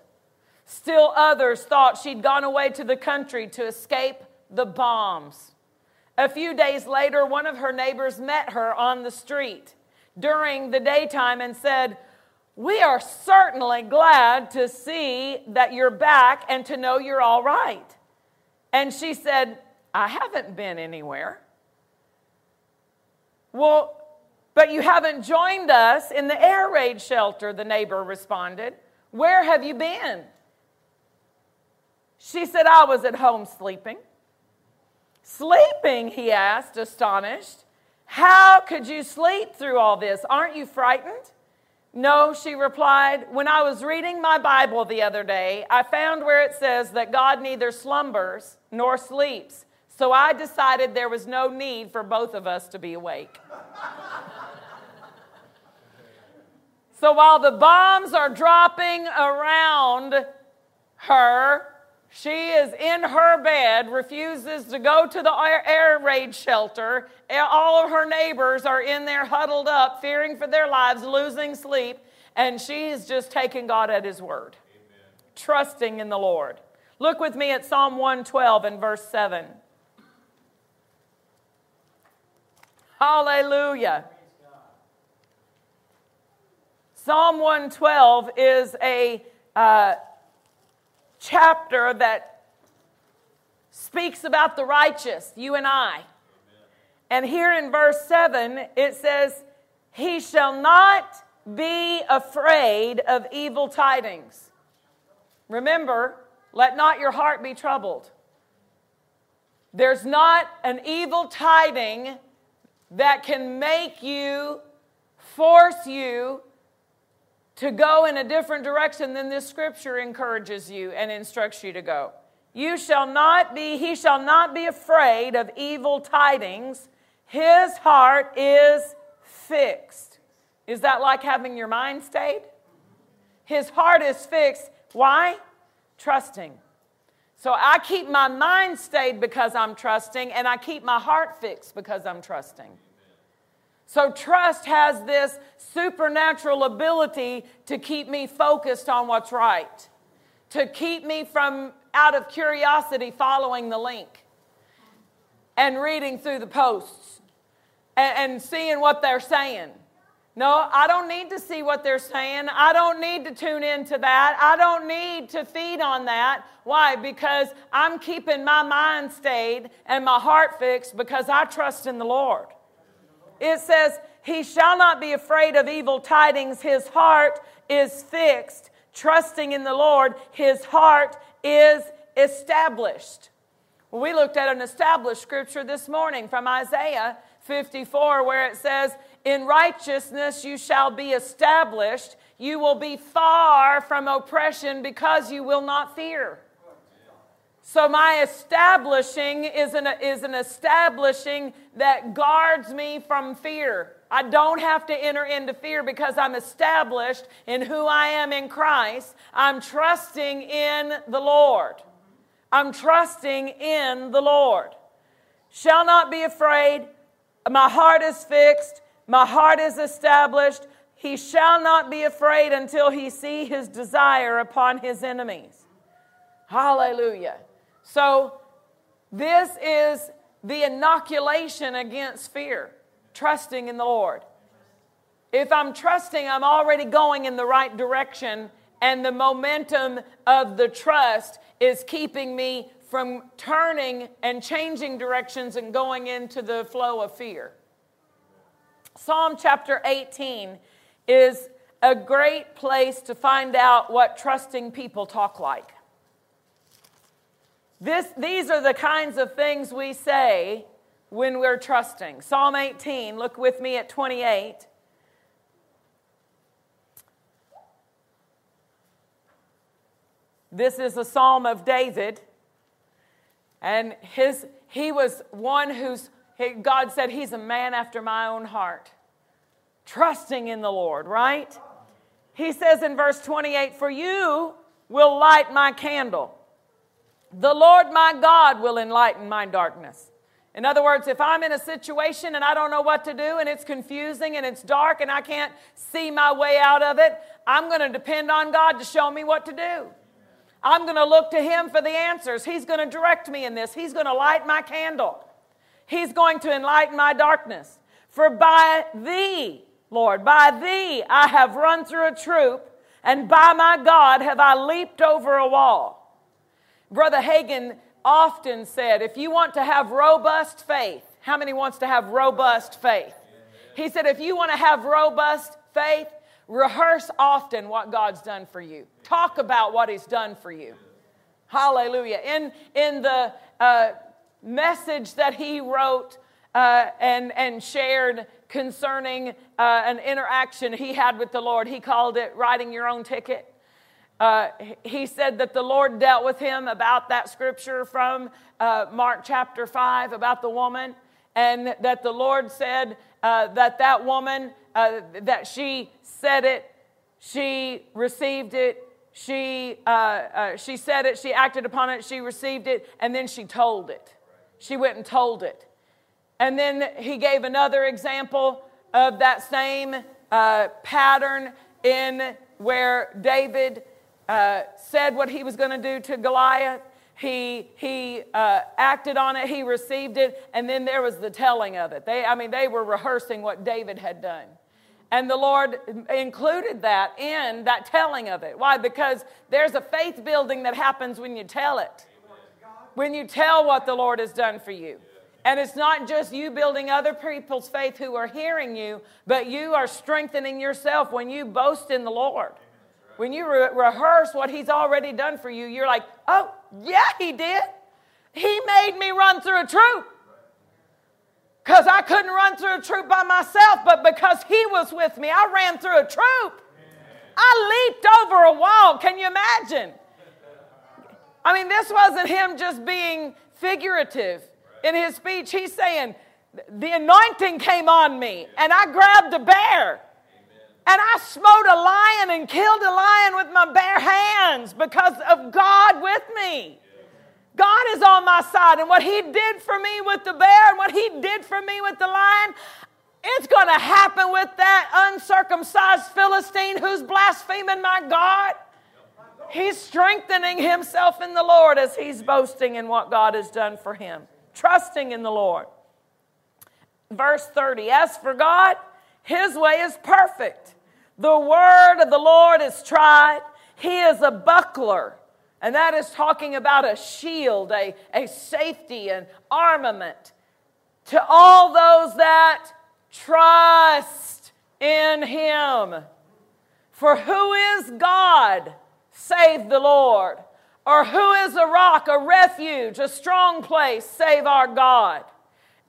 Still others thought she'd gone away to the country to escape the bombs. A few days later, one of her neighbors met her on the street during the daytime and said, We are certainly glad to see that you're back and to know you're all right. And she said, I haven't been anywhere. Well, but you haven't joined us in the air raid shelter, the neighbor responded. Where have you been? She said, I was at home sleeping. Sleeping, he asked, astonished. How could you sleep through all this? Aren't you frightened? No, she replied. When I was reading my Bible the other day, I found where it says that God neither slumbers nor sleeps. So I decided there was no need for both of us to be awake. so while the bombs are dropping around her, she is in her bed, refuses to go to the air raid shelter. All of her neighbors are in there huddled up, fearing for their lives, losing sleep, and she is just taking God at His word, Amen. trusting in the Lord. Look with me at Psalm 112 and verse 7. Hallelujah. Psalm 112 is a uh, chapter that speaks about the righteous, you and I. And here in verse 7, it says, He shall not be afraid of evil tidings. Remember, let not your heart be troubled. There's not an evil tiding that can make you, force you to go in a different direction than this scripture encourages you and instructs you to go. You shall not be, he shall not be afraid of evil tidings. His heart is fixed. Is that like having your mind stayed? His heart is fixed. Why? Trusting. So I keep my mind stayed because I'm trusting, and I keep my heart fixed because I'm trusting. So, trust has this supernatural ability to keep me focused on what's right, to keep me from, out of curiosity, following the link and reading through the posts and, and seeing what they're saying. No, I don't need to see what they're saying. I don't need to tune into that. I don't need to feed on that. Why? Because I'm keeping my mind stayed and my heart fixed because I trust in the Lord. It says, He shall not be afraid of evil tidings. His heart is fixed. Trusting in the Lord, his heart is established. We looked at an established scripture this morning from Isaiah 54, where it says, In righteousness you shall be established. You will be far from oppression because you will not fear. So, my establishing is an, is an establishing that guards me from fear. I don't have to enter into fear because I'm established in who I am in Christ. I'm trusting in the Lord. I'm trusting in the Lord. Shall not be afraid. My heart is fixed. My heart is established. He shall not be afraid until he see his desire upon his enemies. Hallelujah. So, this is the inoculation against fear, trusting in the Lord. If I'm trusting, I'm already going in the right direction, and the momentum of the trust is keeping me from turning and changing directions and going into the flow of fear. Psalm chapter 18 is a great place to find out what trusting people talk like. This, these are the kinds of things we say when we're trusting. Psalm 18, look with me at 28. This is a psalm of David. And his, he was one who's, God said, he's a man after my own heart. Trusting in the Lord, right? He says in verse 28 For you will light my candle. The Lord my God will enlighten my darkness. In other words, if I'm in a situation and I don't know what to do and it's confusing and it's dark and I can't see my way out of it, I'm going to depend on God to show me what to do. I'm going to look to Him for the answers. He's going to direct me in this, He's going to light my candle, He's going to enlighten my darkness. For by Thee, Lord, by Thee I have run through a troop, and by my God have I leaped over a wall. Brother Hagin often said, if you want to have robust faith, how many wants to have robust faith? He said, if you want to have robust faith, rehearse often what God's done for you. Talk about what He's done for you. Hallelujah. In, in the uh, message that he wrote uh, and, and shared concerning uh, an interaction he had with the Lord, he called it writing your own ticket. Uh, he said that the Lord dealt with him about that scripture from uh, Mark chapter 5 about the woman, and that the Lord said uh, that that woman, uh, that she said it, she received it, she, uh, she said it, she acted upon it, she received it, and then she told it. She went and told it. And then he gave another example of that same pattern in where David uh, said what he was going to do to Goliath. He, he uh, acted on it, he received it, and then there was the telling of it. They, I mean, they were rehearsing what David had done. And the Lord included that in that telling of it. Why? Because there's a faith building that happens when you tell it, when you tell what the Lord has done for you. And it's not just you building other people's faith who are hearing you, but you are strengthening yourself when you boast in the Lord. When you re- rehearse what He's already done for you, you're like, oh, yeah, He did. He made me run through a troop. Because I couldn't run through a troop by myself, but because He was with me, I ran through a troop. I leaped over a wall. Can you imagine? I mean, this wasn't Him just being figurative in His speech. He's saying, the anointing came on me, and I grabbed a bear. And I smote a lion and killed a lion with my bare hands because of God with me. God is on my side. And what He did for me with the bear and what He did for me with the lion, it's going to happen with that uncircumcised Philistine who's blaspheming my God. He's strengthening himself in the Lord as he's boasting in what God has done for him, trusting in the Lord. Verse 30 As for God, his way is perfect. The word of the Lord is tried. He is a buckler. And that is talking about a shield, a, a safety, an armament to all those that trust in him. For who is God save the Lord? Or who is a rock, a refuge, a strong place save our God?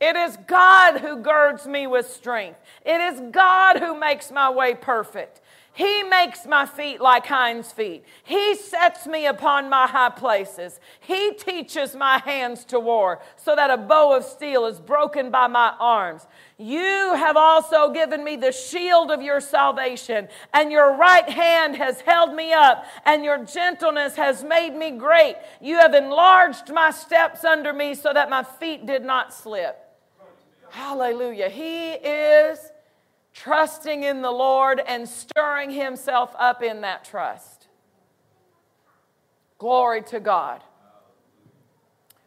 It is God who girds me with strength. It is God who makes my way perfect. He makes my feet like hinds' feet. He sets me upon my high places. He teaches my hands to war so that a bow of steel is broken by my arms. You have also given me the shield of your salvation, and your right hand has held me up, and your gentleness has made me great. You have enlarged my steps under me so that my feet did not slip. Hallelujah. He is trusting in the Lord and stirring himself up in that trust. Glory to God.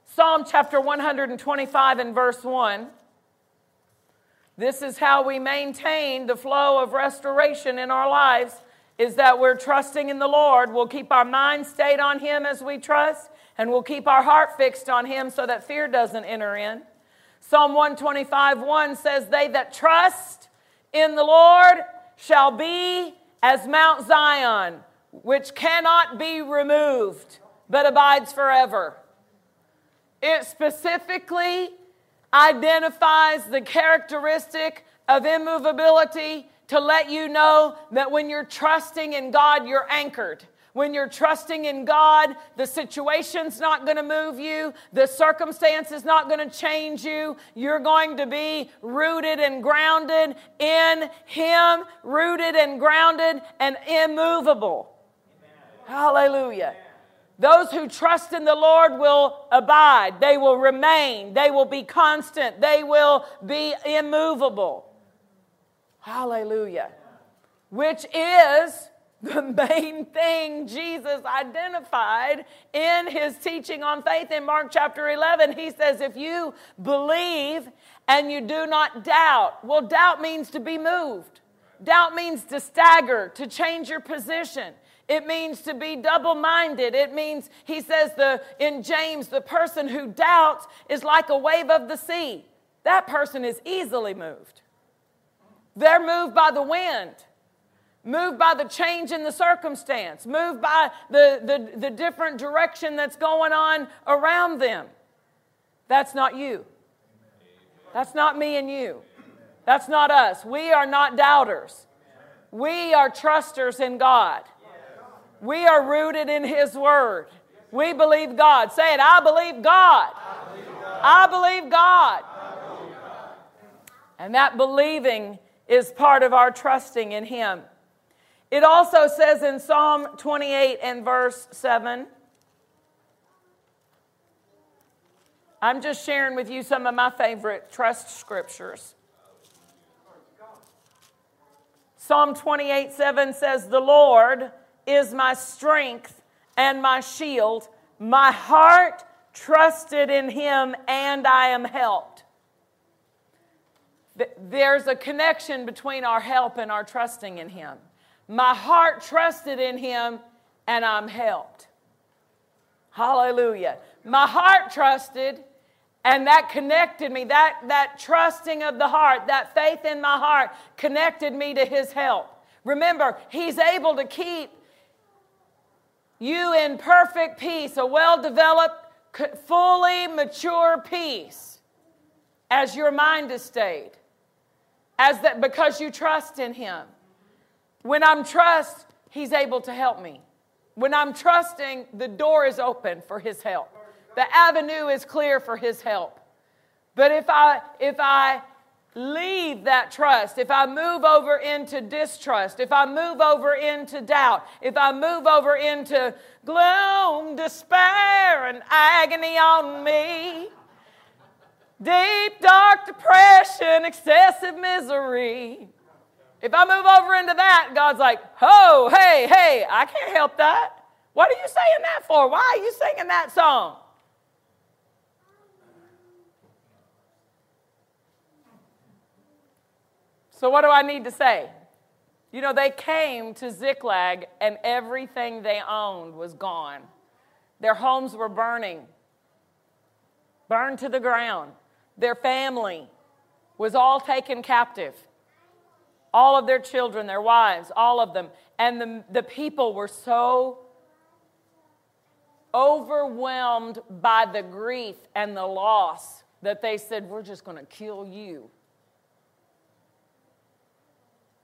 Psalm chapter 125 and verse 1. This is how we maintain the flow of restoration in our lives is that we're trusting in the Lord. We'll keep our mind stayed on him as we trust and we'll keep our heart fixed on him so that fear doesn't enter in. Psalm 125 1 says, They that trust in the Lord shall be as Mount Zion, which cannot be removed, but abides forever. It specifically identifies the characteristic of immovability to let you know that when you're trusting in God, you're anchored. When you're trusting in God, the situation's not going to move you, the circumstance is not going to change you. You're going to be rooted and grounded in Him, rooted and grounded and immovable. Amen. Hallelujah. Those who trust in the Lord will abide. They will remain. They will be constant. They will be immovable. Hallelujah. Which is the main thing Jesus identified in his teaching on faith in Mark chapter 11. He says, If you believe and you do not doubt, well, doubt means to be moved. Doubt means to stagger, to change your position. It means to be double minded. It means, he says the, in James, the person who doubts is like a wave of the sea. That person is easily moved. They're moved by the wind, moved by the change in the circumstance, moved by the, the, the different direction that's going on around them. That's not you. That's not me and you. That's not us. We are not doubters. We are trusters in God. We are rooted in His Word. We believe God. Say it, I believe God. I believe God. And that believing is part of our trusting in Him. It also says in Psalm 28 and verse 7. I'm just sharing with you some of my favorite trust scriptures. Psalm 28 7 says, The Lord is my strength and my shield. My heart trusted in him, and I am helped. There's a connection between our help and our trusting in him. My heart trusted in him, and I'm helped. Hallelujah. My heart trusted, and that connected me. That, that trusting of the heart, that faith in my heart connected me to his help. Remember, he's able to keep you in perfect peace, a well developed, fully mature peace as your mind is stayed. As that because you trust in him. When I'm trust, he's able to help me. When I'm trusting, the door is open for his help. The avenue is clear for his help. But if I if I leave that trust, if I move over into distrust, if I move over into doubt, if I move over into gloom, despair, and agony on me, deep, dark depression, excessive misery. If I move over into that, God's like, oh, hey, hey, I can't help that. What are you saying that for? Why are you singing that song? So, what do I need to say? You know, they came to Ziklag and everything they owned was gone. Their homes were burning, burned to the ground. Their family was all taken captive. All of their children, their wives, all of them. And the, the people were so overwhelmed by the grief and the loss that they said, We're just going to kill you.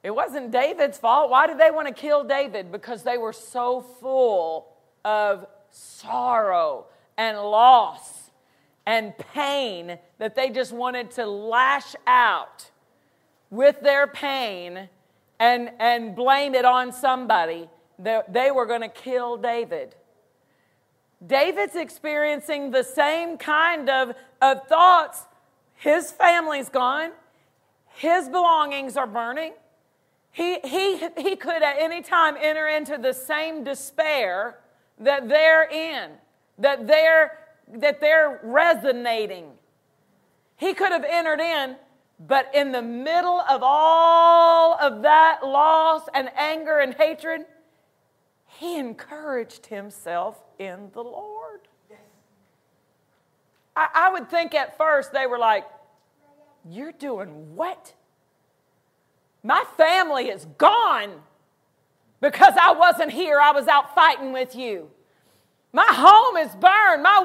It wasn't David's fault. Why did they want to kill David? Because they were so full of sorrow and loss and pain that they just wanted to lash out with their pain and, and blame it on somebody. that They were going to kill David. David's experiencing the same kind of, of thoughts. His family's gone, his belongings are burning. He, he, he could at any time enter into the same despair that they're in, that they're, that they're resonating. He could have entered in, but in the middle of all of that loss and anger and hatred, he encouraged himself in the Lord. I, I would think at first they were like, You're doing what? My family is gone because I wasn't here. I was out fighting with you. My home is burned. My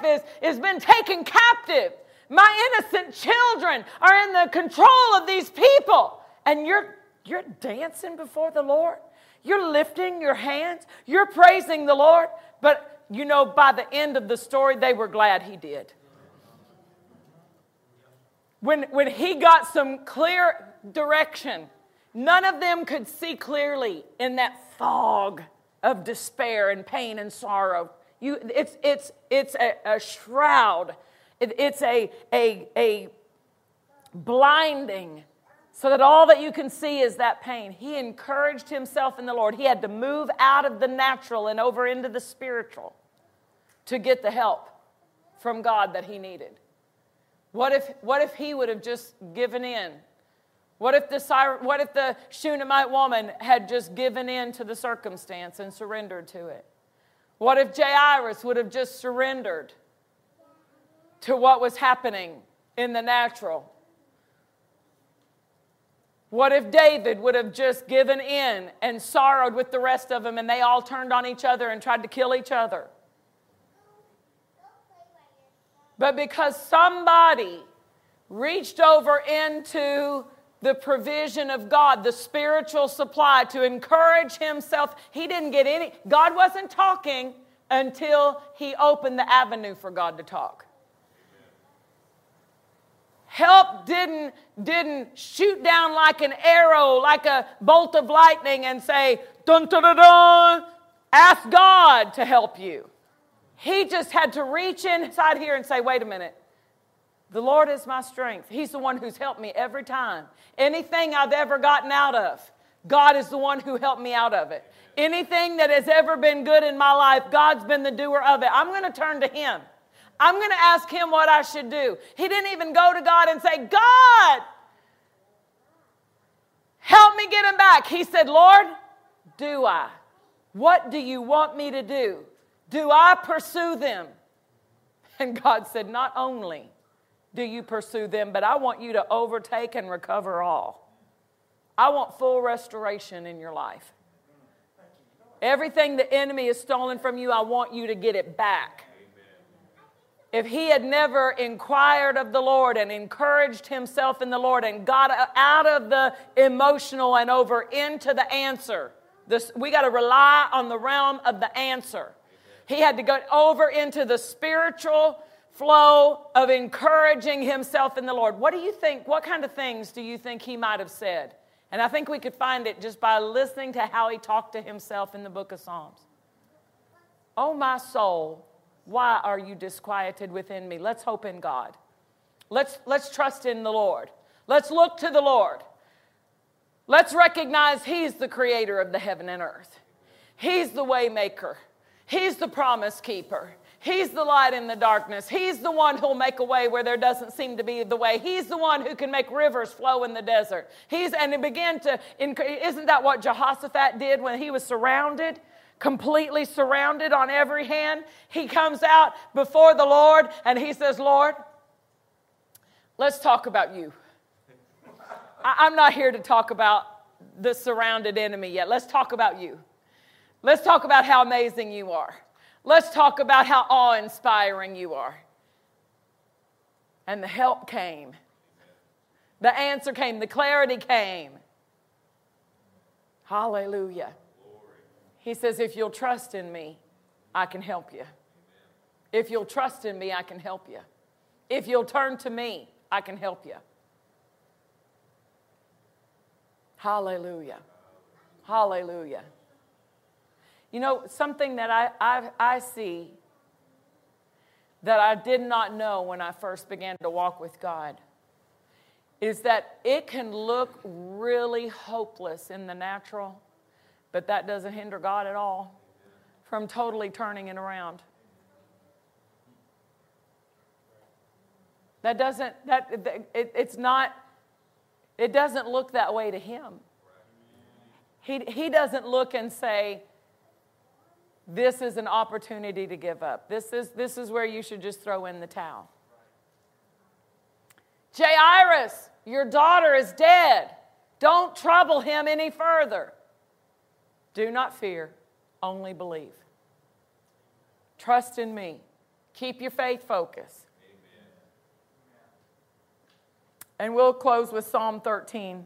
wife is, is been taken captive. My innocent children are in the control of these people. And you're, you're dancing before the Lord. You're lifting your hands. You're praising the Lord. But you know, by the end of the story, they were glad he did. When, when he got some clear direction. None of them could see clearly in that fog of despair and pain and sorrow. You, it's, it's, it's a, a shroud, it, it's a, a, a blinding so that all that you can see is that pain. He encouraged himself in the Lord. He had to move out of the natural and over into the spiritual to get the help from God that he needed. What if, what if he would have just given in? What if, the, what if the Shunammite woman had just given in to the circumstance and surrendered to it? What if Jairus would have just surrendered to what was happening in the natural? What if David would have just given in and sorrowed with the rest of them and they all turned on each other and tried to kill each other? But because somebody reached over into the provision of God, the spiritual supply to encourage himself, he didn't get any, God wasn't talking until he opened the avenue for God to talk. Help didn't, didn't shoot down like an arrow, like a bolt of lightning, and say, dun dun dun dun, ask God to help you. He just had to reach inside here and say, wait a minute. The Lord is my strength. He's the one who's helped me every time. Anything I've ever gotten out of, God is the one who helped me out of it. Anything that has ever been good in my life, God's been the doer of it. I'm going to turn to Him. I'm going to ask him what I should do. He didn't even go to God and say, God, help me get him back. He said, Lord, do I? What do you want me to do? Do I pursue them? And God said, Not only do you pursue them, but I want you to overtake and recover all. I want full restoration in your life. Everything the enemy has stolen from you, I want you to get it back if he had never inquired of the Lord and encouraged himself in the Lord and got out of the emotional and over into the answer, this, we got to rely on the realm of the answer. He had to go over into the spiritual flow of encouraging himself in the Lord. What do you think? What kind of things do you think he might have said? And I think we could find it just by listening to how he talked to himself in the book of Psalms. Oh, my soul why are you disquieted within me? Let's hope in God. Let's, let's trust in the Lord. Let's look to the Lord. Let's recognize He's the creator of the heaven and earth. He's the waymaker. He's the promise keeper. He's the light in the darkness. He's the one who'll make a way where there doesn't seem to be the way. He's the one who can make rivers flow in the desert. He's and it began to isn't that what Jehoshaphat did when he was surrounded? Completely surrounded on every hand. He comes out before the Lord and he says, Lord, let's talk about you. I'm not here to talk about the surrounded enemy yet. Let's talk about you. Let's talk about how amazing you are. Let's talk about how awe inspiring you are. And the help came, the answer came, the clarity came. Hallelujah. He says, If you'll trust in me, I can help you. If you'll trust in me, I can help you. If you'll turn to me, I can help you. Hallelujah. Hallelujah. You know, something that I, I, I see that I did not know when I first began to walk with God is that it can look really hopeless in the natural but that doesn't hinder God at all from totally turning it around. That doesn't, that, it, it's not, it doesn't look that way to him. He, he doesn't look and say, this is an opportunity to give up. This is, this is where you should just throw in the towel. Jairus, your daughter is dead. Don't trouble him any further. Do not fear, only believe. Trust in me. Keep your faith focused. And we'll close with Psalm 13.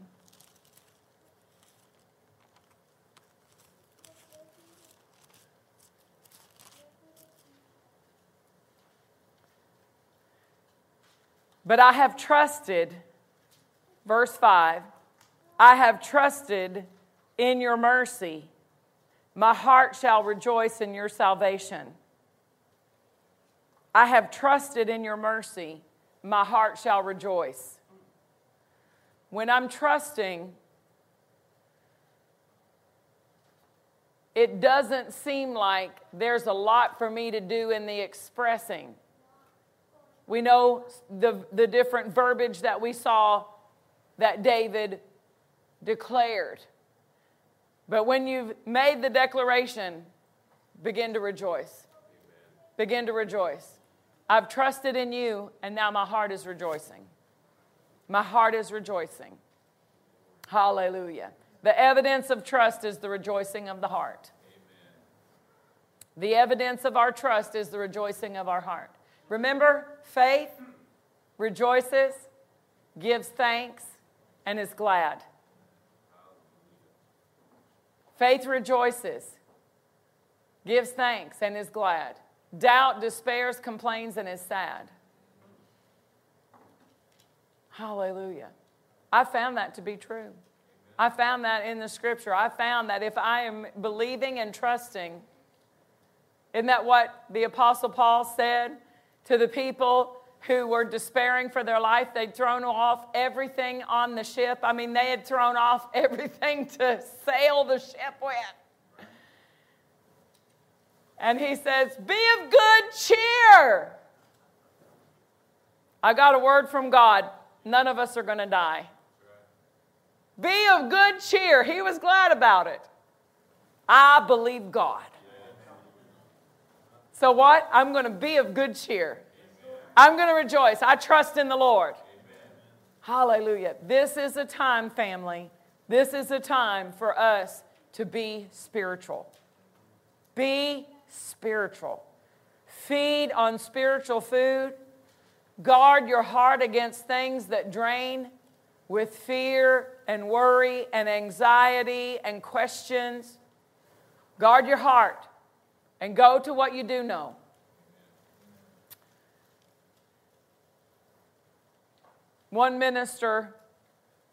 But I have trusted, verse 5, I have trusted in your mercy. My heart shall rejoice in your salvation. I have trusted in your mercy, my heart shall rejoice. When I'm trusting, it doesn't seem like there's a lot for me to do in the expressing. We know the, the different verbiage that we saw that David declared. But when you've made the declaration, begin to rejoice. Begin to rejoice. I've trusted in you, and now my heart is rejoicing. My heart is rejoicing. Hallelujah. The evidence of trust is the rejoicing of the heart. Amen. The evidence of our trust is the rejoicing of our heart. Remember, faith rejoices, gives thanks, and is glad. Faith rejoices, gives thanks, and is glad. Doubt despairs, complains, and is sad. Hallelujah. I found that to be true. I found that in the scripture. I found that if I am believing and trusting, isn't that what the Apostle Paul said to the people who were despairing for their life? They'd thrown off everything on the ship. I mean, they had thrown off everything to sail the ship with. And he says, Be of good cheer. I got a word from God. None of us are going to die. Be of good cheer. He was glad about it. I believe God. So, what? I'm going to be of good cheer. I'm going to rejoice. I trust in the Lord. Hallelujah. This is a time, family. This is a time for us to be spiritual. Be spiritual. Feed on spiritual food. Guard your heart against things that drain with fear and worry and anxiety and questions. Guard your heart and go to what you do know. One minister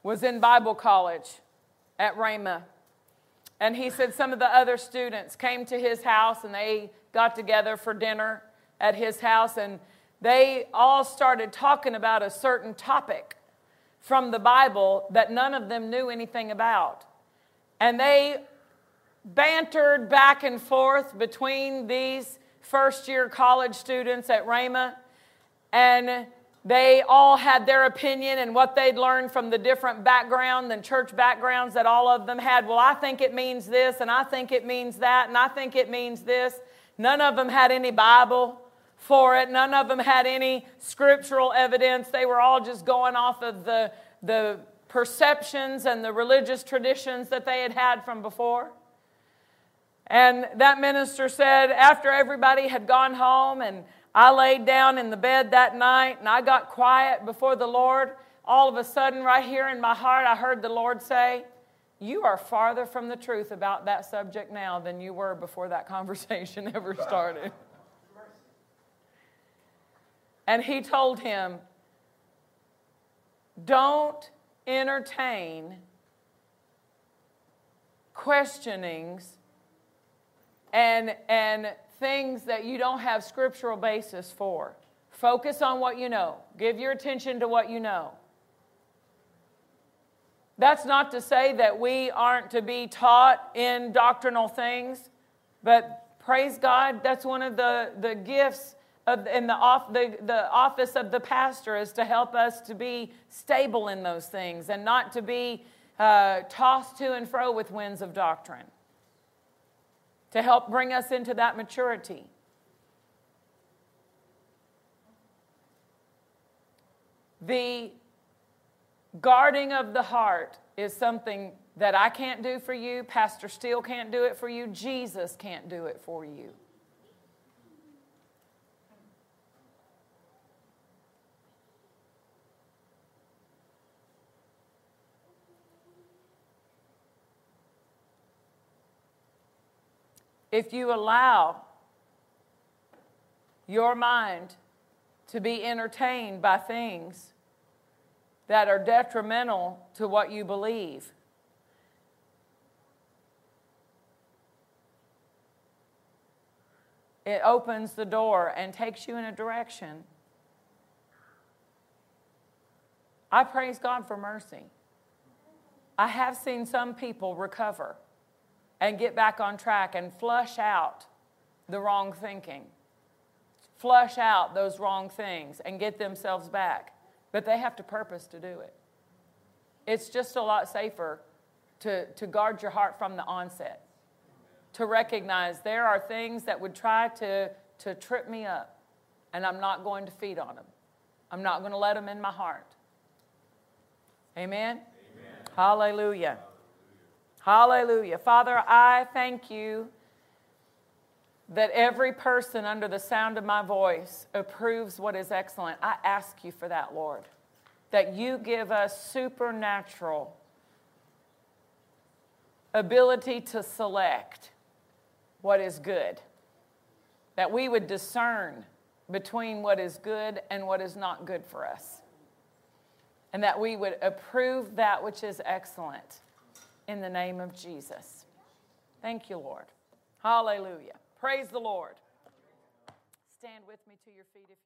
was in Bible college at Rhema and he said some of the other students came to his house and they got together for dinner at his house and they all started talking about a certain topic from the Bible that none of them knew anything about. And they bantered back and forth between these first year college students at Rhema. And they all had their opinion and what they'd learned from the different background and church backgrounds that all of them had. Well, I think it means this, and I think it means that, and I think it means this. None of them had any Bible for it. None of them had any scriptural evidence. They were all just going off of the, the perceptions and the religious traditions that they had had from before. And that minister said, after everybody had gone home and I laid down in the bed that night and I got quiet before the Lord. All of a sudden, right here in my heart, I heard the Lord say, You are farther from the truth about that subject now than you were before that conversation ever started. And he told him, Don't entertain questionings and, and things that you don't have scriptural basis for. Focus on what you know. Give your attention to what you know. That's not to say that we aren't to be taught in doctrinal things, but praise God, that's one of the, the gifts of, in the, off, the, the office of the pastor is to help us to be stable in those things and not to be uh, tossed to and fro with winds of doctrine to help bring us into that maturity. The guarding of the heart is something that I can't do for you, Pastor Steele can't do it for you, Jesus can't do it for you. If you allow your mind to be entertained by things that are detrimental to what you believe. it opens the door and takes you in a direction. I praise God for mercy. I have seen some people recover and get back on track and flush out the wrong thinking, flush out those wrong things and get themselves back. But they have to purpose to do it. It's just a lot safer to, to guard your heart from the onset, to recognize there are things that would try to, to trip me up, and I'm not going to feed on them. I'm not going to let them in my heart. Amen? Amen. Hallelujah. Hallelujah. Father, I thank you that every person under the sound of my voice approves what is excellent. I ask you for that, Lord, that you give us supernatural ability to select what is good, that we would discern between what is good and what is not good for us, and that we would approve that which is excellent in the name of Jesus. Thank you, Lord. Hallelujah. Praise the Lord. Stand with me to your feet if you.